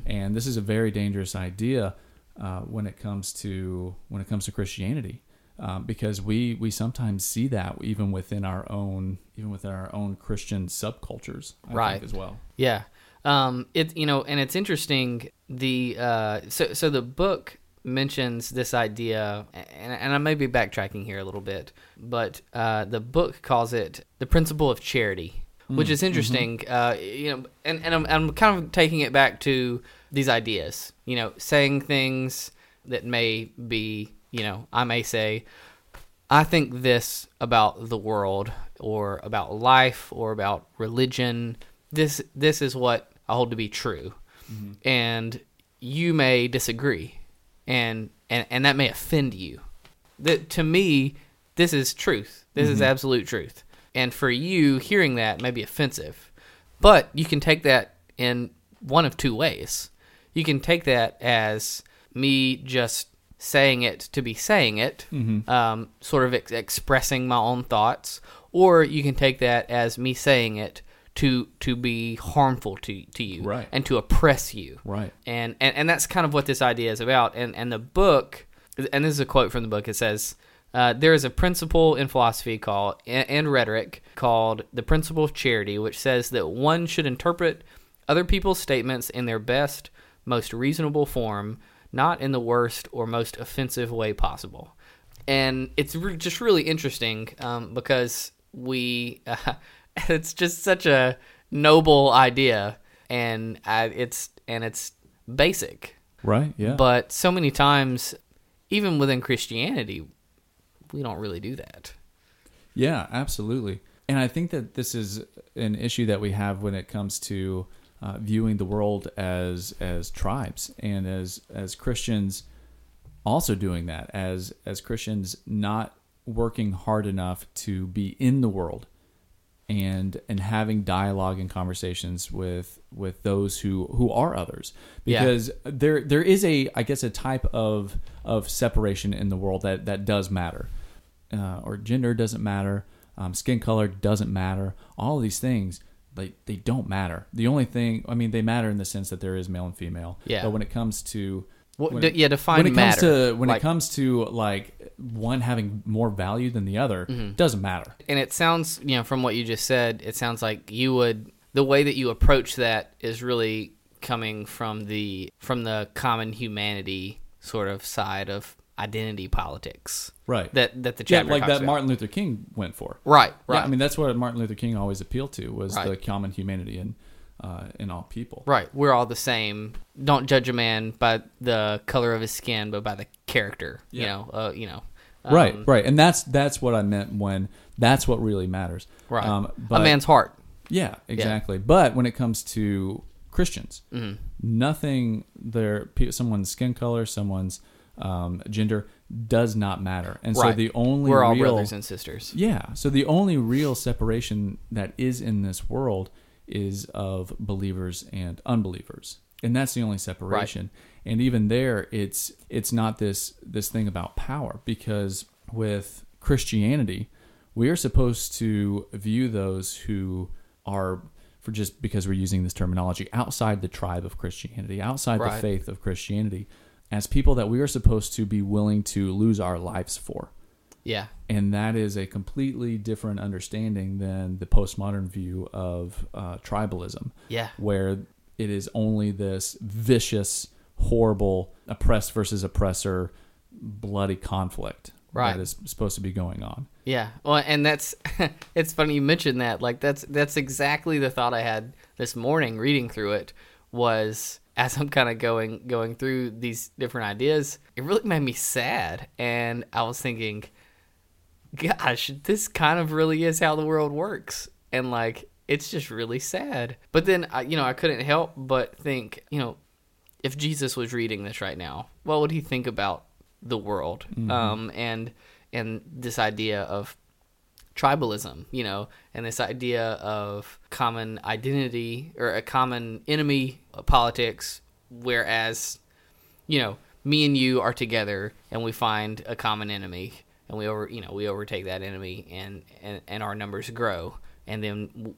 [SPEAKER 1] And this is a very dangerous idea uh, when it comes to when it comes to Christianity, um, because we we sometimes see that even within our own even within our own Christian subcultures, I
[SPEAKER 2] Right.
[SPEAKER 1] think, as well.
[SPEAKER 2] Yeah. Um, it you know, and it's interesting. The uh, so so the book mentions this idea, and, and I may be backtracking here a little bit, but uh, the book calls it the principle of charity, which is interesting. Uh, you know, and and I'm, I'm kind of taking it back to these ideas. You know, saying things that may be, you know, I may say, I think this about the world or about life or about religion. This this is what I hold to be true. And you may disagree. And and, and that may offend you. That to me, this is truth. This is absolute truth. And for you, hearing that may be offensive. But you can take that in one of two ways. You can take that as me just saying it to be saying it, um, sort of ex- expressing my own thoughts, or you can take that as me saying it to to be harmful to to you
[SPEAKER 1] Right.
[SPEAKER 2] and to oppress you
[SPEAKER 1] Right.
[SPEAKER 2] and, and and that's kind of what this idea is about and and the book and this is a quote from the book it says uh, there is a principle in philosophy called and, rhetoric called the principle of charity which says that one should interpret other people's statements in their best most reasonable form not in the worst or most offensive way possible and it's re- just really interesting um, because we uh, [laughs] [laughs] it's just such a noble idea and uh, it's and it's basic
[SPEAKER 1] Right. Yeah.
[SPEAKER 2] but so many times even within christianity we don't really do that
[SPEAKER 1] Yeah, absolutely. And I think that this is an issue that we have when it comes to uh, viewing the world as as tribes and as as Christians also doing that as as Christians not working hard enough to be in the world and and having dialogue and conversations with with those who who are others.
[SPEAKER 2] Yeah.
[SPEAKER 1] because there there is a I guess a type of of separation in the world that that does matter. Uh, or gender doesn't matter. Um, skin color doesn't matter. All of these things they, they don't matter. The only thing I mean they matter in the sense that there is male and female.
[SPEAKER 2] Yeah.
[SPEAKER 1] but when it comes to
[SPEAKER 2] What-
[SPEAKER 1] when
[SPEAKER 2] d- yeah, define
[SPEAKER 1] when it
[SPEAKER 2] matter.
[SPEAKER 1] comes to when
[SPEAKER 2] Like-
[SPEAKER 1] it comes to like one having more value than the other
[SPEAKER 2] Mm-hmm.
[SPEAKER 1] doesn't matter
[SPEAKER 2] and it sounds you know from what you just said it sounds like you would the way that you approach that is really coming from the from the common humanity sort of side of identity politics
[SPEAKER 1] right
[SPEAKER 2] that that the
[SPEAKER 1] yeah like that
[SPEAKER 2] about.
[SPEAKER 1] Martin Luther King went for
[SPEAKER 2] right right
[SPEAKER 1] Yeah, I mean that's what Martin Luther King always appealed to was
[SPEAKER 2] Right.
[SPEAKER 1] the common humanity in uh, in all people.
[SPEAKER 2] right we're all the same don't judge a man by the color of his skin but by the character you know uh, you know
[SPEAKER 1] right,
[SPEAKER 2] um,
[SPEAKER 1] right, and that's that's what I meant when that's what really matters.
[SPEAKER 2] right
[SPEAKER 1] Um, but
[SPEAKER 2] a man's heart
[SPEAKER 1] yeah, exactly. But when it comes to Christians,
[SPEAKER 2] Mm-hmm.
[SPEAKER 1] nothing their someone's skin color, someone's um, gender does not matter, and so the only
[SPEAKER 2] we're all
[SPEAKER 1] real,
[SPEAKER 2] brothers and sisters
[SPEAKER 1] Yeah. So the only real separation that is in this world is of believers and unbelievers. And that's the only separation. And even there it's it's not this this thing about power because with Christianity, we are supposed to view those who are for just because we're using this terminology outside the tribe of Christianity, outside
[SPEAKER 2] Right.
[SPEAKER 1] the faith of Christianity, as people that we are supposed to be willing to lose our lives for
[SPEAKER 2] yeah
[SPEAKER 1] and that is a completely different understanding than the postmodern view of uh, tribalism,
[SPEAKER 2] yeah
[SPEAKER 1] where it is only this vicious, horrible, oppressed versus oppressor, bloody conflict
[SPEAKER 2] Right.
[SPEAKER 1] that is supposed to be going on.
[SPEAKER 2] Yeah. Well, and that's [laughs] it's funny you mentioned that. Like that's that's exactly the thought I had this morning reading through it was as I'm kind of going going through these different ideas, it really made me sad and I was thinking gosh, this kind of really is how the world works. And like it's just really sad. But then I, you know, I couldn't help but think, you know, if Jesus was reading this right now, what would he think about the world? Um, and and this idea of tribalism, you know, and this idea of common identity or a common enemy politics, whereas, you know, me and you are together and we find a common enemy and we over, you know, we overtake that enemy and and, and our numbers grow, and then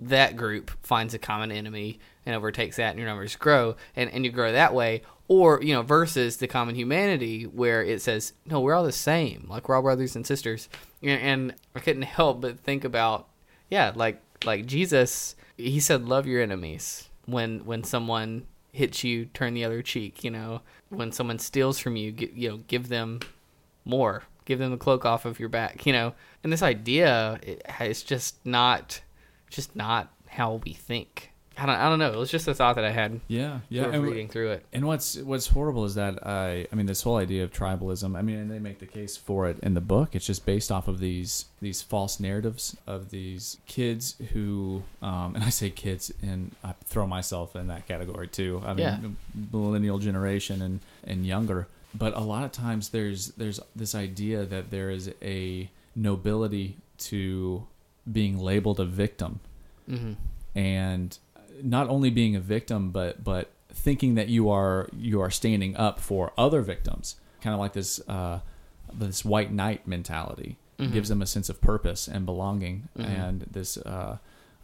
[SPEAKER 2] that group finds a common enemy and overtakes that and your numbers grow and, and you grow that way. Or you know versus the common humanity where it says no we're all the same like we're all brothers and sisters. And, and i couldn't [laughs] help but think about yeah like like jesus he said love your enemies. When when someone hits you turn the other cheek you know. When someone steals from you you know give them more give them the cloak off of your back you know and this idea it, it's just not just not how we think I don't, I don't know it was just a thought that i had
[SPEAKER 1] Yeah, yeah.
[SPEAKER 2] sort of reading through it
[SPEAKER 1] and what's what's horrible is that I I mean this whole idea of tribalism. I mean, and they make the case for it in the book. It's just based off of these these false narratives of these kids who, um, and I say kids, and I throw myself in that category too. I mean,
[SPEAKER 2] Yeah.
[SPEAKER 1] millennial generation and and younger. But a lot of times there's there's this idea that there is a nobility to being labeled a victim
[SPEAKER 2] hmm
[SPEAKER 1] and not only being a victim but but thinking that you are you are standing up for other victims kind of like this uh, this white knight mentality
[SPEAKER 2] Mhm.
[SPEAKER 1] gives them a sense of purpose and belonging
[SPEAKER 2] Mhm.
[SPEAKER 1] and this uh,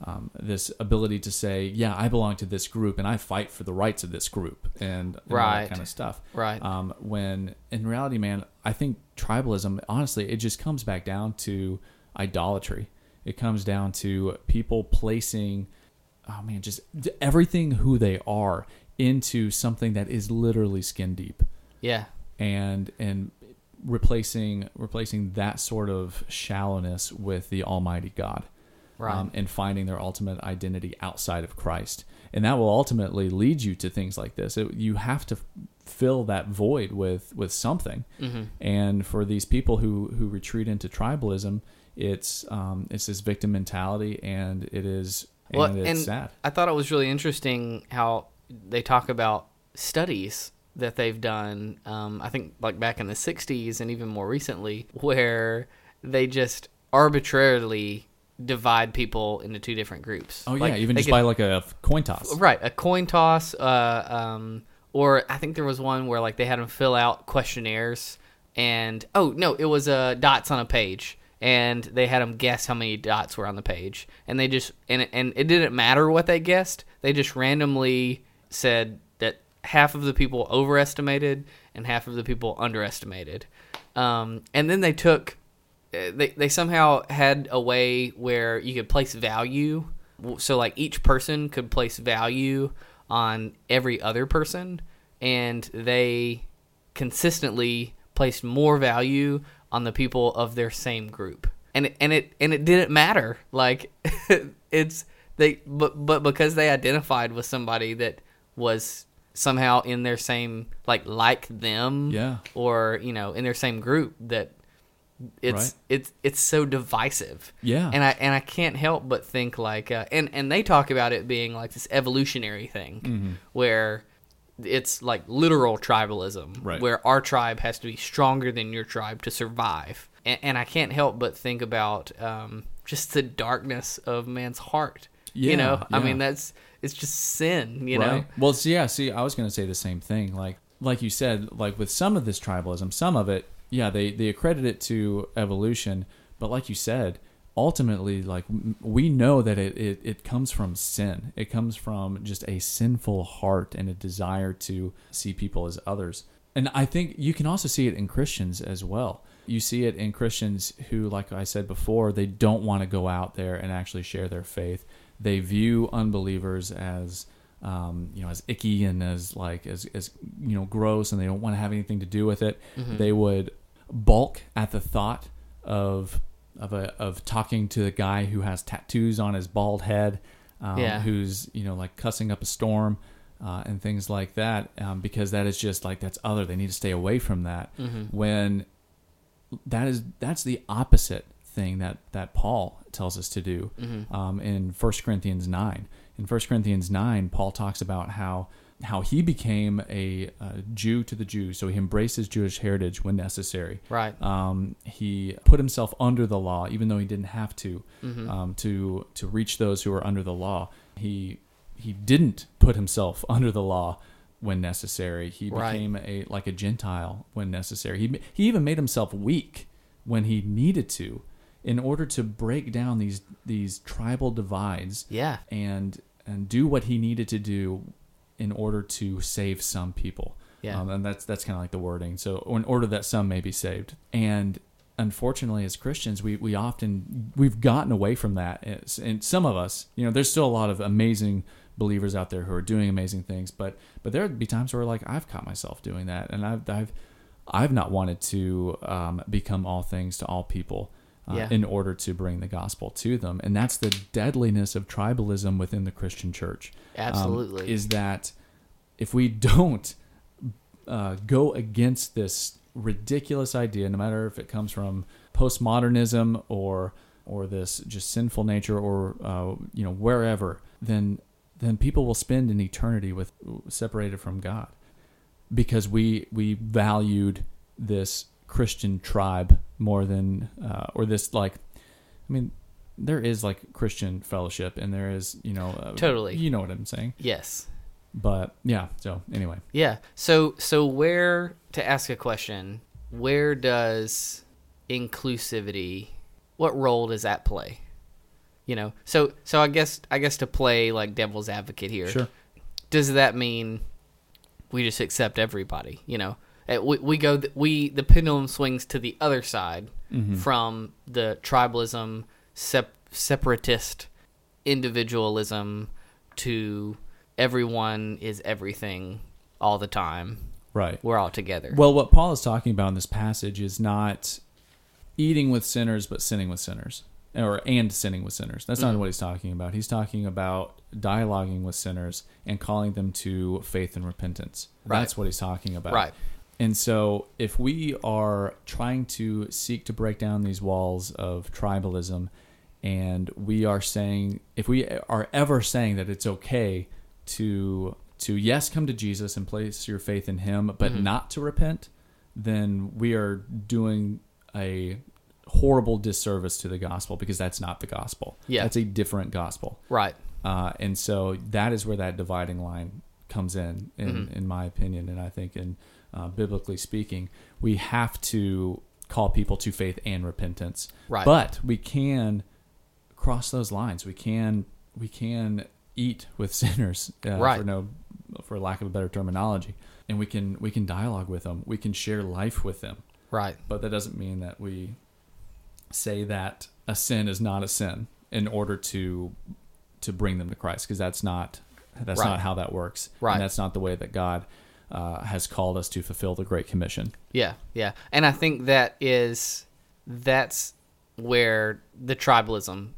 [SPEAKER 1] um, this ability to say yeah I belong to this group and I fight for the rights of this group and, and all
[SPEAKER 2] Right.
[SPEAKER 1] that kind of stuff.
[SPEAKER 2] Right.
[SPEAKER 1] Um, when in reality, man, I think tribalism, honestly, it just comes back down to idolatry. It comes down to people placing, oh man, just everything who they are into something that is literally skin deep,
[SPEAKER 2] yeah.
[SPEAKER 1] And and replacing replacing that sort of shallowness with the Almighty God
[SPEAKER 2] right
[SPEAKER 1] um, and finding their ultimate identity outside of Christ. And that will ultimately lead you to things like this. It, you have to fill that void with with something.
[SPEAKER 2] hmm
[SPEAKER 1] And for these people who who retreat into tribalism, it's um, it's this victim mentality, and it is and
[SPEAKER 2] Well,
[SPEAKER 1] it's
[SPEAKER 2] and
[SPEAKER 1] sad.
[SPEAKER 2] I thought it was really interesting how they talk about studies that they've done. Um, I think like back in the '60s and even more recently, where they just arbitrarily divide people into two different groups.
[SPEAKER 1] Oh
[SPEAKER 2] Like,
[SPEAKER 1] yeah, even just
[SPEAKER 2] could-
[SPEAKER 1] by like a coin toss.
[SPEAKER 2] right a coin toss. Uh, um, or I think there was one where like they had them fill out questionnaires, and oh no, it was uh, dots on a page, and they had them guess how many dots were on the page, and they just and it- and it didn't matter what they guessed, they just randomly said that half of the people overestimated and half of the people underestimated, um, and then they took Uh, they they somehow had a way where you could place value so like each person could place value on every other person and they consistently placed more value on the people of their same group and it, and it and it didn't matter like [laughs] it's they but but because they identified with somebody that was somehow in their same like like them
[SPEAKER 1] Yeah.
[SPEAKER 2] or you know in their same group that it's
[SPEAKER 1] Right.
[SPEAKER 2] it's it's so divisive
[SPEAKER 1] Yeah.
[SPEAKER 2] and i and i can't help but think like uh, and and they talk about it being like this evolutionary thing
[SPEAKER 1] Mm-hmm.
[SPEAKER 2] where it's like literal tribalism
[SPEAKER 1] Right.
[SPEAKER 2] where our tribe has to be stronger than your tribe to survive and, and i can't help but think about um, just the darkness of man's heart
[SPEAKER 1] Yeah,
[SPEAKER 2] you know i mean that's it's just sin you know
[SPEAKER 1] Well, see, yeah, see, I was going to say the same thing. Like, like you said, like with some of this tribalism, some of it, yeah, they they accredit it to evolution, but like you said, ultimately, like we know that it, it it comes from sin. It comes from just a sinful heart and a desire to see people as others. And I think you can also see it in Christians as well. You see it in Christians who, like I said before, they don't want to go out there and actually share their faith. They view unbelievers as, um, you know, as icky and as like as as you know gross, and they don't want to have anything to do with it. They would balk at the thought of of a of talking to the guy who has tattoos on his bald head, um,
[SPEAKER 2] Yeah.
[SPEAKER 1] who's you know like cussing up a storm uh, and things like that, um, because that is just like that's other. They need to stay away from that. When that is that's the opposite thing that that Paul tells us to do um, in First Corinthians 9. In 1 Corinthians 9, Paul talks about how how he became a, uh Jew to the Jews, so he embraced his Jewish heritage when necessary.
[SPEAKER 2] right
[SPEAKER 1] Um, he put himself under the law, even though he didn't have to, um, to to reach those who are under the law. He he didn't put himself [laughs] under the law when necessary. He
[SPEAKER 2] Right.
[SPEAKER 1] became a like a Gentile when necessary. He he even made himself weak when he needed to, in order to break down these these tribal divides
[SPEAKER 2] yeah
[SPEAKER 1] and and do what he needed to do in order to save some people.
[SPEAKER 2] Yeah.
[SPEAKER 1] Um, and that's that's kind of like the wording. So in order that some may be saved. And unfortunately, as Christians, we we often we've gotten away from that. It's- And some of us, you know, there's still a lot of amazing believers out there who are doing amazing things, but but there'd be times where like I've caught myself doing that, and I've I've I've not wanted to um, become all things to all people. Uh,
[SPEAKER 2] Yeah.
[SPEAKER 1] in order to bring the gospel to them. And that's the deadliness of tribalism within the Christian church. um,
[SPEAKER 2] Absolutely.
[SPEAKER 1] is that if we don't uh, go against this ridiculous idea, no matter if it comes from postmodernism or or this just sinful nature or uh, you know wherever, then then people will spend an eternity with separated from God because we we valued this Christian tribe more than uh, or this like I mean there is like Christian fellowship and there is you know uh,
[SPEAKER 2] Totally.
[SPEAKER 1] you know what I'm saying
[SPEAKER 2] yes
[SPEAKER 1] but yeah so anyway
[SPEAKER 2] Yeah. So so where to ask a question, where does inclusivity what role does that play? You know. So so I guess I guess to play like devil's advocate here.
[SPEAKER 1] sure
[SPEAKER 2] Does that mean we just accept everybody, you know? Uh, We, we go th- we the pendulum swings to the other side
[SPEAKER 1] Mm-hmm.
[SPEAKER 2] from the tribalism sep- separatist individualism to everyone is everything all the time
[SPEAKER 1] right
[SPEAKER 2] we're all together.
[SPEAKER 1] well what Paul is talking about in this passage is not eating with sinners but sinning with sinners or and sinning with sinners that's
[SPEAKER 2] Mm-hmm.
[SPEAKER 1] not what he's talking about he's talking about dialoguing with sinners and calling them to faith and repentance
[SPEAKER 2] Right.
[SPEAKER 1] that's what he's talking about
[SPEAKER 2] Right.
[SPEAKER 1] And so, if we are trying to seek to break down these walls of tribalism, and we are saying, if we are ever saying that it's okay to to yes come to Jesus and place your faith in Him, but not to repent, then we are doing a horrible disservice to the gospel because that's not the gospel.
[SPEAKER 2] Yeah.
[SPEAKER 1] That's a different gospel.
[SPEAKER 2] Right.
[SPEAKER 1] Uh, and so that is where that dividing line comes in, in,
[SPEAKER 2] Mm-hmm.
[SPEAKER 1] in my opinion. And I think, in uh, biblically speaking, we have to call people to faith and repentance.
[SPEAKER 2] Right.
[SPEAKER 1] But we can cross those lines. We can we can eat with [laughs] sinners, uh,
[SPEAKER 2] Right.
[SPEAKER 1] for no for lack of a better terminology, and we can we can dialogue with them. We can share life with them.
[SPEAKER 2] Right.
[SPEAKER 1] But that doesn't mean that we say that a sin is not a sin in order to to bring them to Christ because that's not that's
[SPEAKER 2] Right.
[SPEAKER 1] not how that works.
[SPEAKER 2] Right.
[SPEAKER 1] And that's not the way that God uh, has called us to fulfill the Great Commission.
[SPEAKER 2] Yeah, yeah, and I think that is that's where the tribalism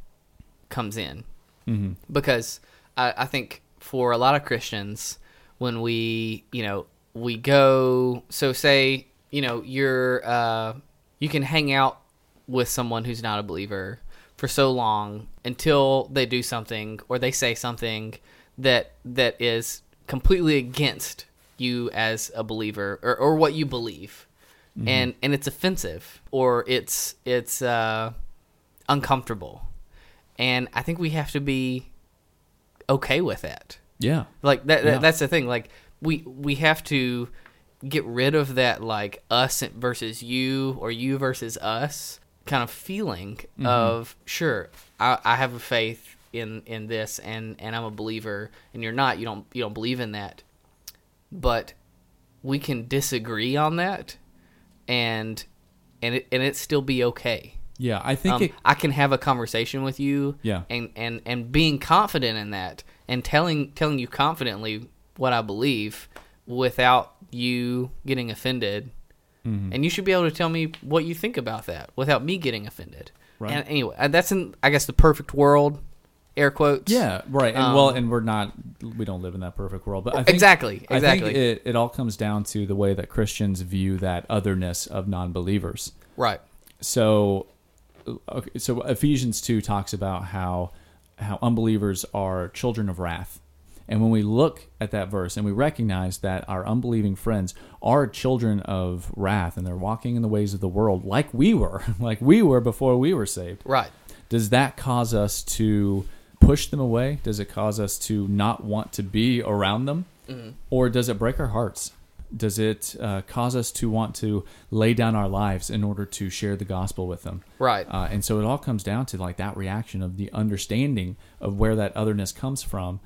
[SPEAKER 2] comes in
[SPEAKER 1] Mm-hmm.
[SPEAKER 2] because I, I think for a lot of Christians, when we you know we go, so say you know you're uh, you can hang out with someone who's not a believer for so long until they do something or they say something that that is completely against you as a believer or, or what you believe. And and it's offensive or it's it's uh, uncomfortable. And i think we have to be okay with that.
[SPEAKER 1] Yeah.
[SPEAKER 2] like that,
[SPEAKER 1] Yeah.
[SPEAKER 2] that that's the thing. Like we we have to get rid of that like us versus you or you versus us kind of feeling
[SPEAKER 1] Mm-hmm.
[SPEAKER 2] of sure I, I have a faith in in this and and i'm a believer and you're not. You don't you don't believe in that but we can disagree on that and and it and it still be okay
[SPEAKER 1] Yeah. I think
[SPEAKER 2] um,
[SPEAKER 1] it.
[SPEAKER 2] I can have a conversation with you.
[SPEAKER 1] Yeah.
[SPEAKER 2] And, and, and being confident in that and telling telling you confidently what I believe without you getting offended.
[SPEAKER 1] Mm-hmm.
[SPEAKER 2] And you should be able to tell me what you think about that without me getting offended.
[SPEAKER 1] Right.
[SPEAKER 2] And anyway, that's in I guess the perfect world, air quotes.
[SPEAKER 1] Yeah, right. And
[SPEAKER 2] Um,
[SPEAKER 1] well, and we're not, we don't live in that perfect world. But I think,
[SPEAKER 2] Exactly,
[SPEAKER 1] I think it, it all comes down to the way that Christians view that otherness of non believers.
[SPEAKER 2] Right.
[SPEAKER 1] So, okay, so Ephesians 2 talks about how, how unbelievers are children of wrath. And when we look at that verse and we recognize that our unbelieving friends are children of wrath and they're walking in the ways of the world like we were, [laughs] like we were before we were saved,
[SPEAKER 2] Right.
[SPEAKER 1] does that cause us to push them away? Does it cause us to not want to be around them? Or does it break our hearts? Does it uh, cause us to want to lay down our lives in order to share the gospel with them?
[SPEAKER 2] Right.
[SPEAKER 1] Uh, and so it all comes down to like that reaction of the understanding of where that otherness comes from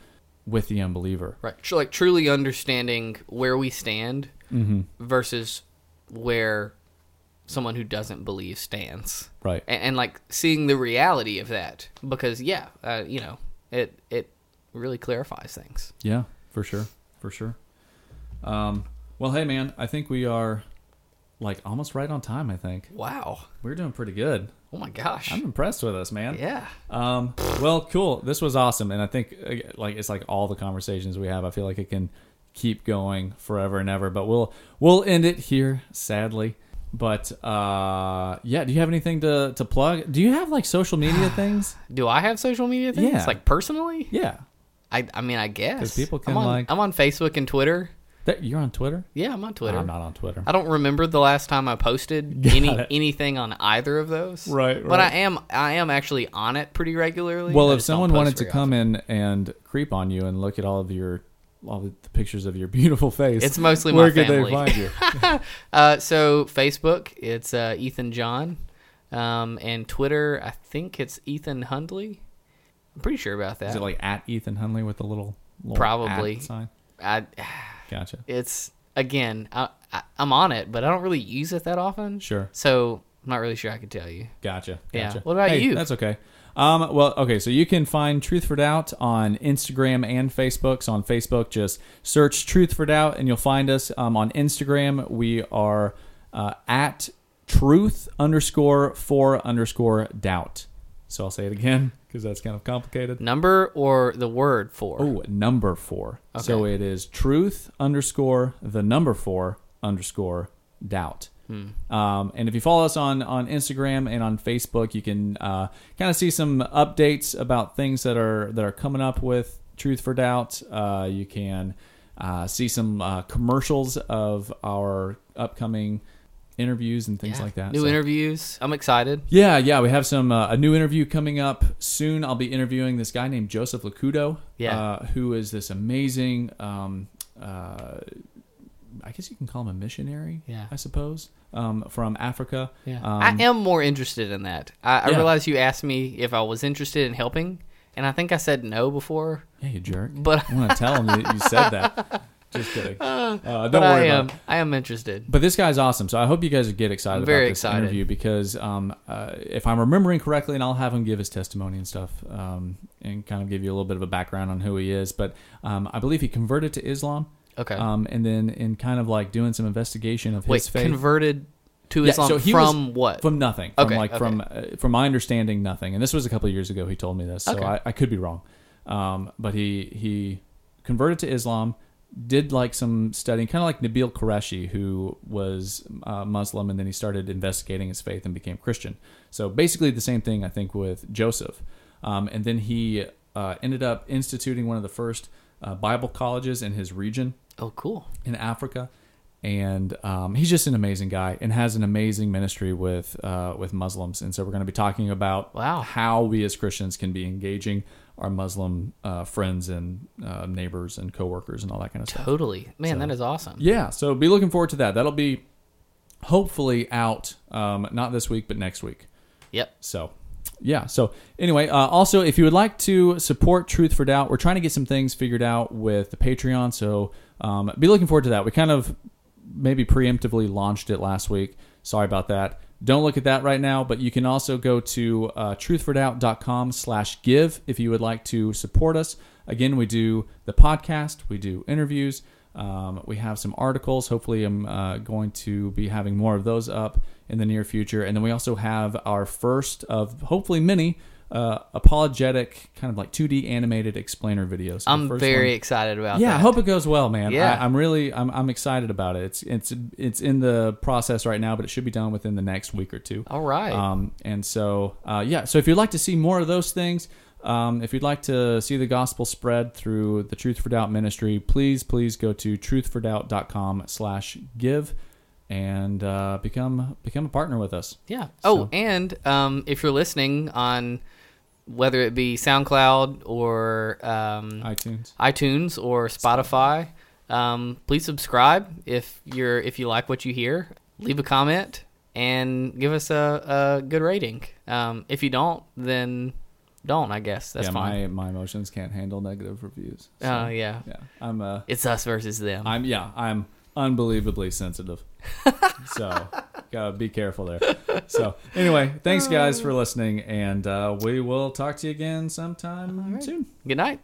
[SPEAKER 1] with the unbeliever.
[SPEAKER 2] Right. Like truly understanding where we stand
[SPEAKER 1] Mm-hmm.
[SPEAKER 2] versus where someone who doesn't believe stands.
[SPEAKER 1] Right.
[SPEAKER 2] And, and like seeing the reality of that because yeah, uh, you know, it it really clarifies things.
[SPEAKER 1] Yeah, for sure. For sure. Um, well, hey, man, I think we are like almost right on time, I think.
[SPEAKER 2] Wow.
[SPEAKER 1] We're doing pretty good.
[SPEAKER 2] Oh my gosh.
[SPEAKER 1] I'm impressed with us, man.
[SPEAKER 2] yeah.
[SPEAKER 1] Um, well, cool. This was awesome, and I think uh, like it's like all the conversations we have. I feel like it can keep going forever and ever, but we'll we'll end it here, sadly. But uh, yeah, do you have anything to to plug? Do you have like social media [sighs] things?
[SPEAKER 2] Do I have social media things?
[SPEAKER 1] Yeah.
[SPEAKER 2] Like personally?
[SPEAKER 1] Yeah,
[SPEAKER 2] I I mean I guess.
[SPEAKER 1] people can,
[SPEAKER 2] I'm on,
[SPEAKER 1] like-
[SPEAKER 2] I'm on Facebook and Twitter.
[SPEAKER 1] that, you're on Twitter.
[SPEAKER 2] Yeah, I'm on Twitter.
[SPEAKER 1] I'm not on Twitter.
[SPEAKER 2] I don't remember the last time I posted [laughs]
[SPEAKER 1] Got
[SPEAKER 2] any
[SPEAKER 1] it.
[SPEAKER 2] anything on either of those.
[SPEAKER 1] Right,
[SPEAKER 2] But I am I am actually on it pretty regularly.
[SPEAKER 1] Well,
[SPEAKER 2] I
[SPEAKER 1] if someone wanted to come
[SPEAKER 2] often.
[SPEAKER 1] in and creep on you and look at all of your all the pictures of your [laughs] beautiful face,
[SPEAKER 2] It's mostly
[SPEAKER 1] where
[SPEAKER 2] my
[SPEAKER 1] could
[SPEAKER 2] family.
[SPEAKER 1] they find you? [laughs]
[SPEAKER 2] Uh, so Facebook, it's uh, Ethan John, um, and Twitter, I think it's Ethan Hundley. I'm pretty sure about that.
[SPEAKER 1] Is it like at Ethan Hunley with the little, little
[SPEAKER 2] Probably.
[SPEAKER 1] sign?
[SPEAKER 2] I,
[SPEAKER 1] Gotcha.
[SPEAKER 2] it's again, I, I, I'm on it, but I don't really use it that often.
[SPEAKER 1] Sure.
[SPEAKER 2] So I'm not really sure I could tell you.
[SPEAKER 1] Gotcha.
[SPEAKER 2] Yeah. What about
[SPEAKER 1] Hey,
[SPEAKER 2] you?
[SPEAKER 1] That's okay. Um, well, okay, so you can find Truth for Doubt on Instagram and Facebook. So on Facebook, just search Truth for Doubt and you'll find us. Um, on Instagram, we are uh, at truth underscore for underscore doubt. So I'll say it again because that's kind of complicated.
[SPEAKER 2] Number or the word for?
[SPEAKER 1] Oh, number four. So it is truth underscore the number four underscore doubt. Um, and if you follow us on, on Instagram and on Facebook, you can uh, kind of see some updates about things that are that are coming up with Truth for Doubt. Uh, you can uh, see some uh, commercials of our upcoming interviews and things
[SPEAKER 2] Yeah.
[SPEAKER 1] like that.
[SPEAKER 2] New
[SPEAKER 1] So-
[SPEAKER 2] interviews. I'm excited.
[SPEAKER 1] Yeah, yeah, we have some uh, a new interview coming up soon. I'll be interviewing this guy named Joseph Lacudo,
[SPEAKER 2] Yeah.
[SPEAKER 1] uh, who is this amazing. Um, uh, I guess you can call him a missionary.
[SPEAKER 2] Yeah.
[SPEAKER 1] I suppose um, from Africa.
[SPEAKER 2] Yeah.
[SPEAKER 1] Um,
[SPEAKER 2] I am more interested in that. I, I
[SPEAKER 1] Yeah.
[SPEAKER 2] realized you asked me if I was interested in helping, and I think I said no before.
[SPEAKER 1] Yeah, you jerk.
[SPEAKER 2] But
[SPEAKER 1] I want to tell him that you said that. [laughs] Just kidding. Uh, don't
[SPEAKER 2] but I
[SPEAKER 1] worry
[SPEAKER 2] am
[SPEAKER 1] about it.
[SPEAKER 2] I am interested.
[SPEAKER 1] But this guy's awesome, so I hope you guys get excited
[SPEAKER 2] I'm very
[SPEAKER 1] about this
[SPEAKER 2] excited.
[SPEAKER 1] interview because um, uh, if I'm remembering correctly, and I'll have him give his testimony and stuff, um, and kind of give you a little bit of a background on who he is. But um, I believe he converted to Islam,
[SPEAKER 2] Okay.
[SPEAKER 1] um, and then in kind of like doing some investigation of
[SPEAKER 2] Wait,
[SPEAKER 1] his faith
[SPEAKER 2] converted to
[SPEAKER 1] Yeah,
[SPEAKER 2] Islam
[SPEAKER 1] so he
[SPEAKER 2] from what?
[SPEAKER 1] from nothing, from
[SPEAKER 2] Okay,
[SPEAKER 1] like
[SPEAKER 2] okay.
[SPEAKER 1] from uh, from my understanding, nothing. And this was a couple of years ago. He told me this, so
[SPEAKER 2] Okay.
[SPEAKER 1] I, I could be wrong. Um, but he he converted to Islam, did like some studying, kind of like Nabeel Qureshi, who was uh, Muslim, and then he started investigating his faith and became Christian. So basically the same thing, I think, with Joseph. Um, and then he uh, ended up instituting one of the first uh, Bible colleges in his region
[SPEAKER 2] oh, cool.
[SPEAKER 1] in Africa, and um, he's just an amazing guy and has an amazing ministry with uh, with Muslims. And so we're going to be talking about
[SPEAKER 2] Wow.
[SPEAKER 1] how we as Christians can be engaging our Muslim uh, friends and uh, neighbors and coworkers and all that kind of stuff.
[SPEAKER 2] Totally. Man,
[SPEAKER 1] So-
[SPEAKER 2] that is awesome.
[SPEAKER 1] Yeah, so be looking forward to that. That'll be hopefully out um, not this week but next week.
[SPEAKER 2] Yep.
[SPEAKER 1] So, yeah. So, anyway, uh, also, if you would like to support Truth for Doubt, we're trying to get some things figured out with the Patreon. So, um, be looking forward to that. We kind of maybe preemptively launched it last week. Sorry about that. Don't look at that right now, but you can also go to uh, truthfordoubt.com slash give if you would like to support us. Again, we do the podcast, we do interviews, um, we have some articles. Hopefully, I'm uh, going to be having more of those up in the near future. And then we also have our first of hopefully many uh, apologetic, kind of like 2D animated explainer videos. The
[SPEAKER 2] I'm very
[SPEAKER 1] one-
[SPEAKER 2] excited about
[SPEAKER 1] yeah,
[SPEAKER 2] that.
[SPEAKER 1] I hope it goes well, man.
[SPEAKER 2] Yeah.
[SPEAKER 1] I, I'm really, I'm, I'm excited about it. It's, it's, it's in the process right now, but it should be done within the next week or two.
[SPEAKER 2] All right.
[SPEAKER 1] Um, and so, uh, yeah. So if you'd like to see more of those things, um, if you'd like to see the gospel spread through the Truth for Doubt ministry, please, please go to truthfordoubt.com slash give and uh, become become a partner with us.
[SPEAKER 2] Yeah. Oh,
[SPEAKER 1] So-
[SPEAKER 2] and um, if you're listening on whether it be SoundCloud or um,
[SPEAKER 1] iTunes.
[SPEAKER 2] iTunes or Spotify, um, please subscribe if you're if you like what you hear. Leave a comment and give us a, a good rating. Um, if you don't, then don't. I guess that's
[SPEAKER 1] yeah,
[SPEAKER 2] fine.
[SPEAKER 1] my my emotions can't handle negative reviews.
[SPEAKER 2] Oh
[SPEAKER 1] So,
[SPEAKER 2] yeah.
[SPEAKER 1] yeah. I'm uh,
[SPEAKER 2] it's us versus them.
[SPEAKER 1] I'm yeah, I'm unbelievably sensitive. [laughs] so gotta be careful there. So anyway, thanks guys for listening, and uh, we will talk to you again sometime soon.
[SPEAKER 2] good night.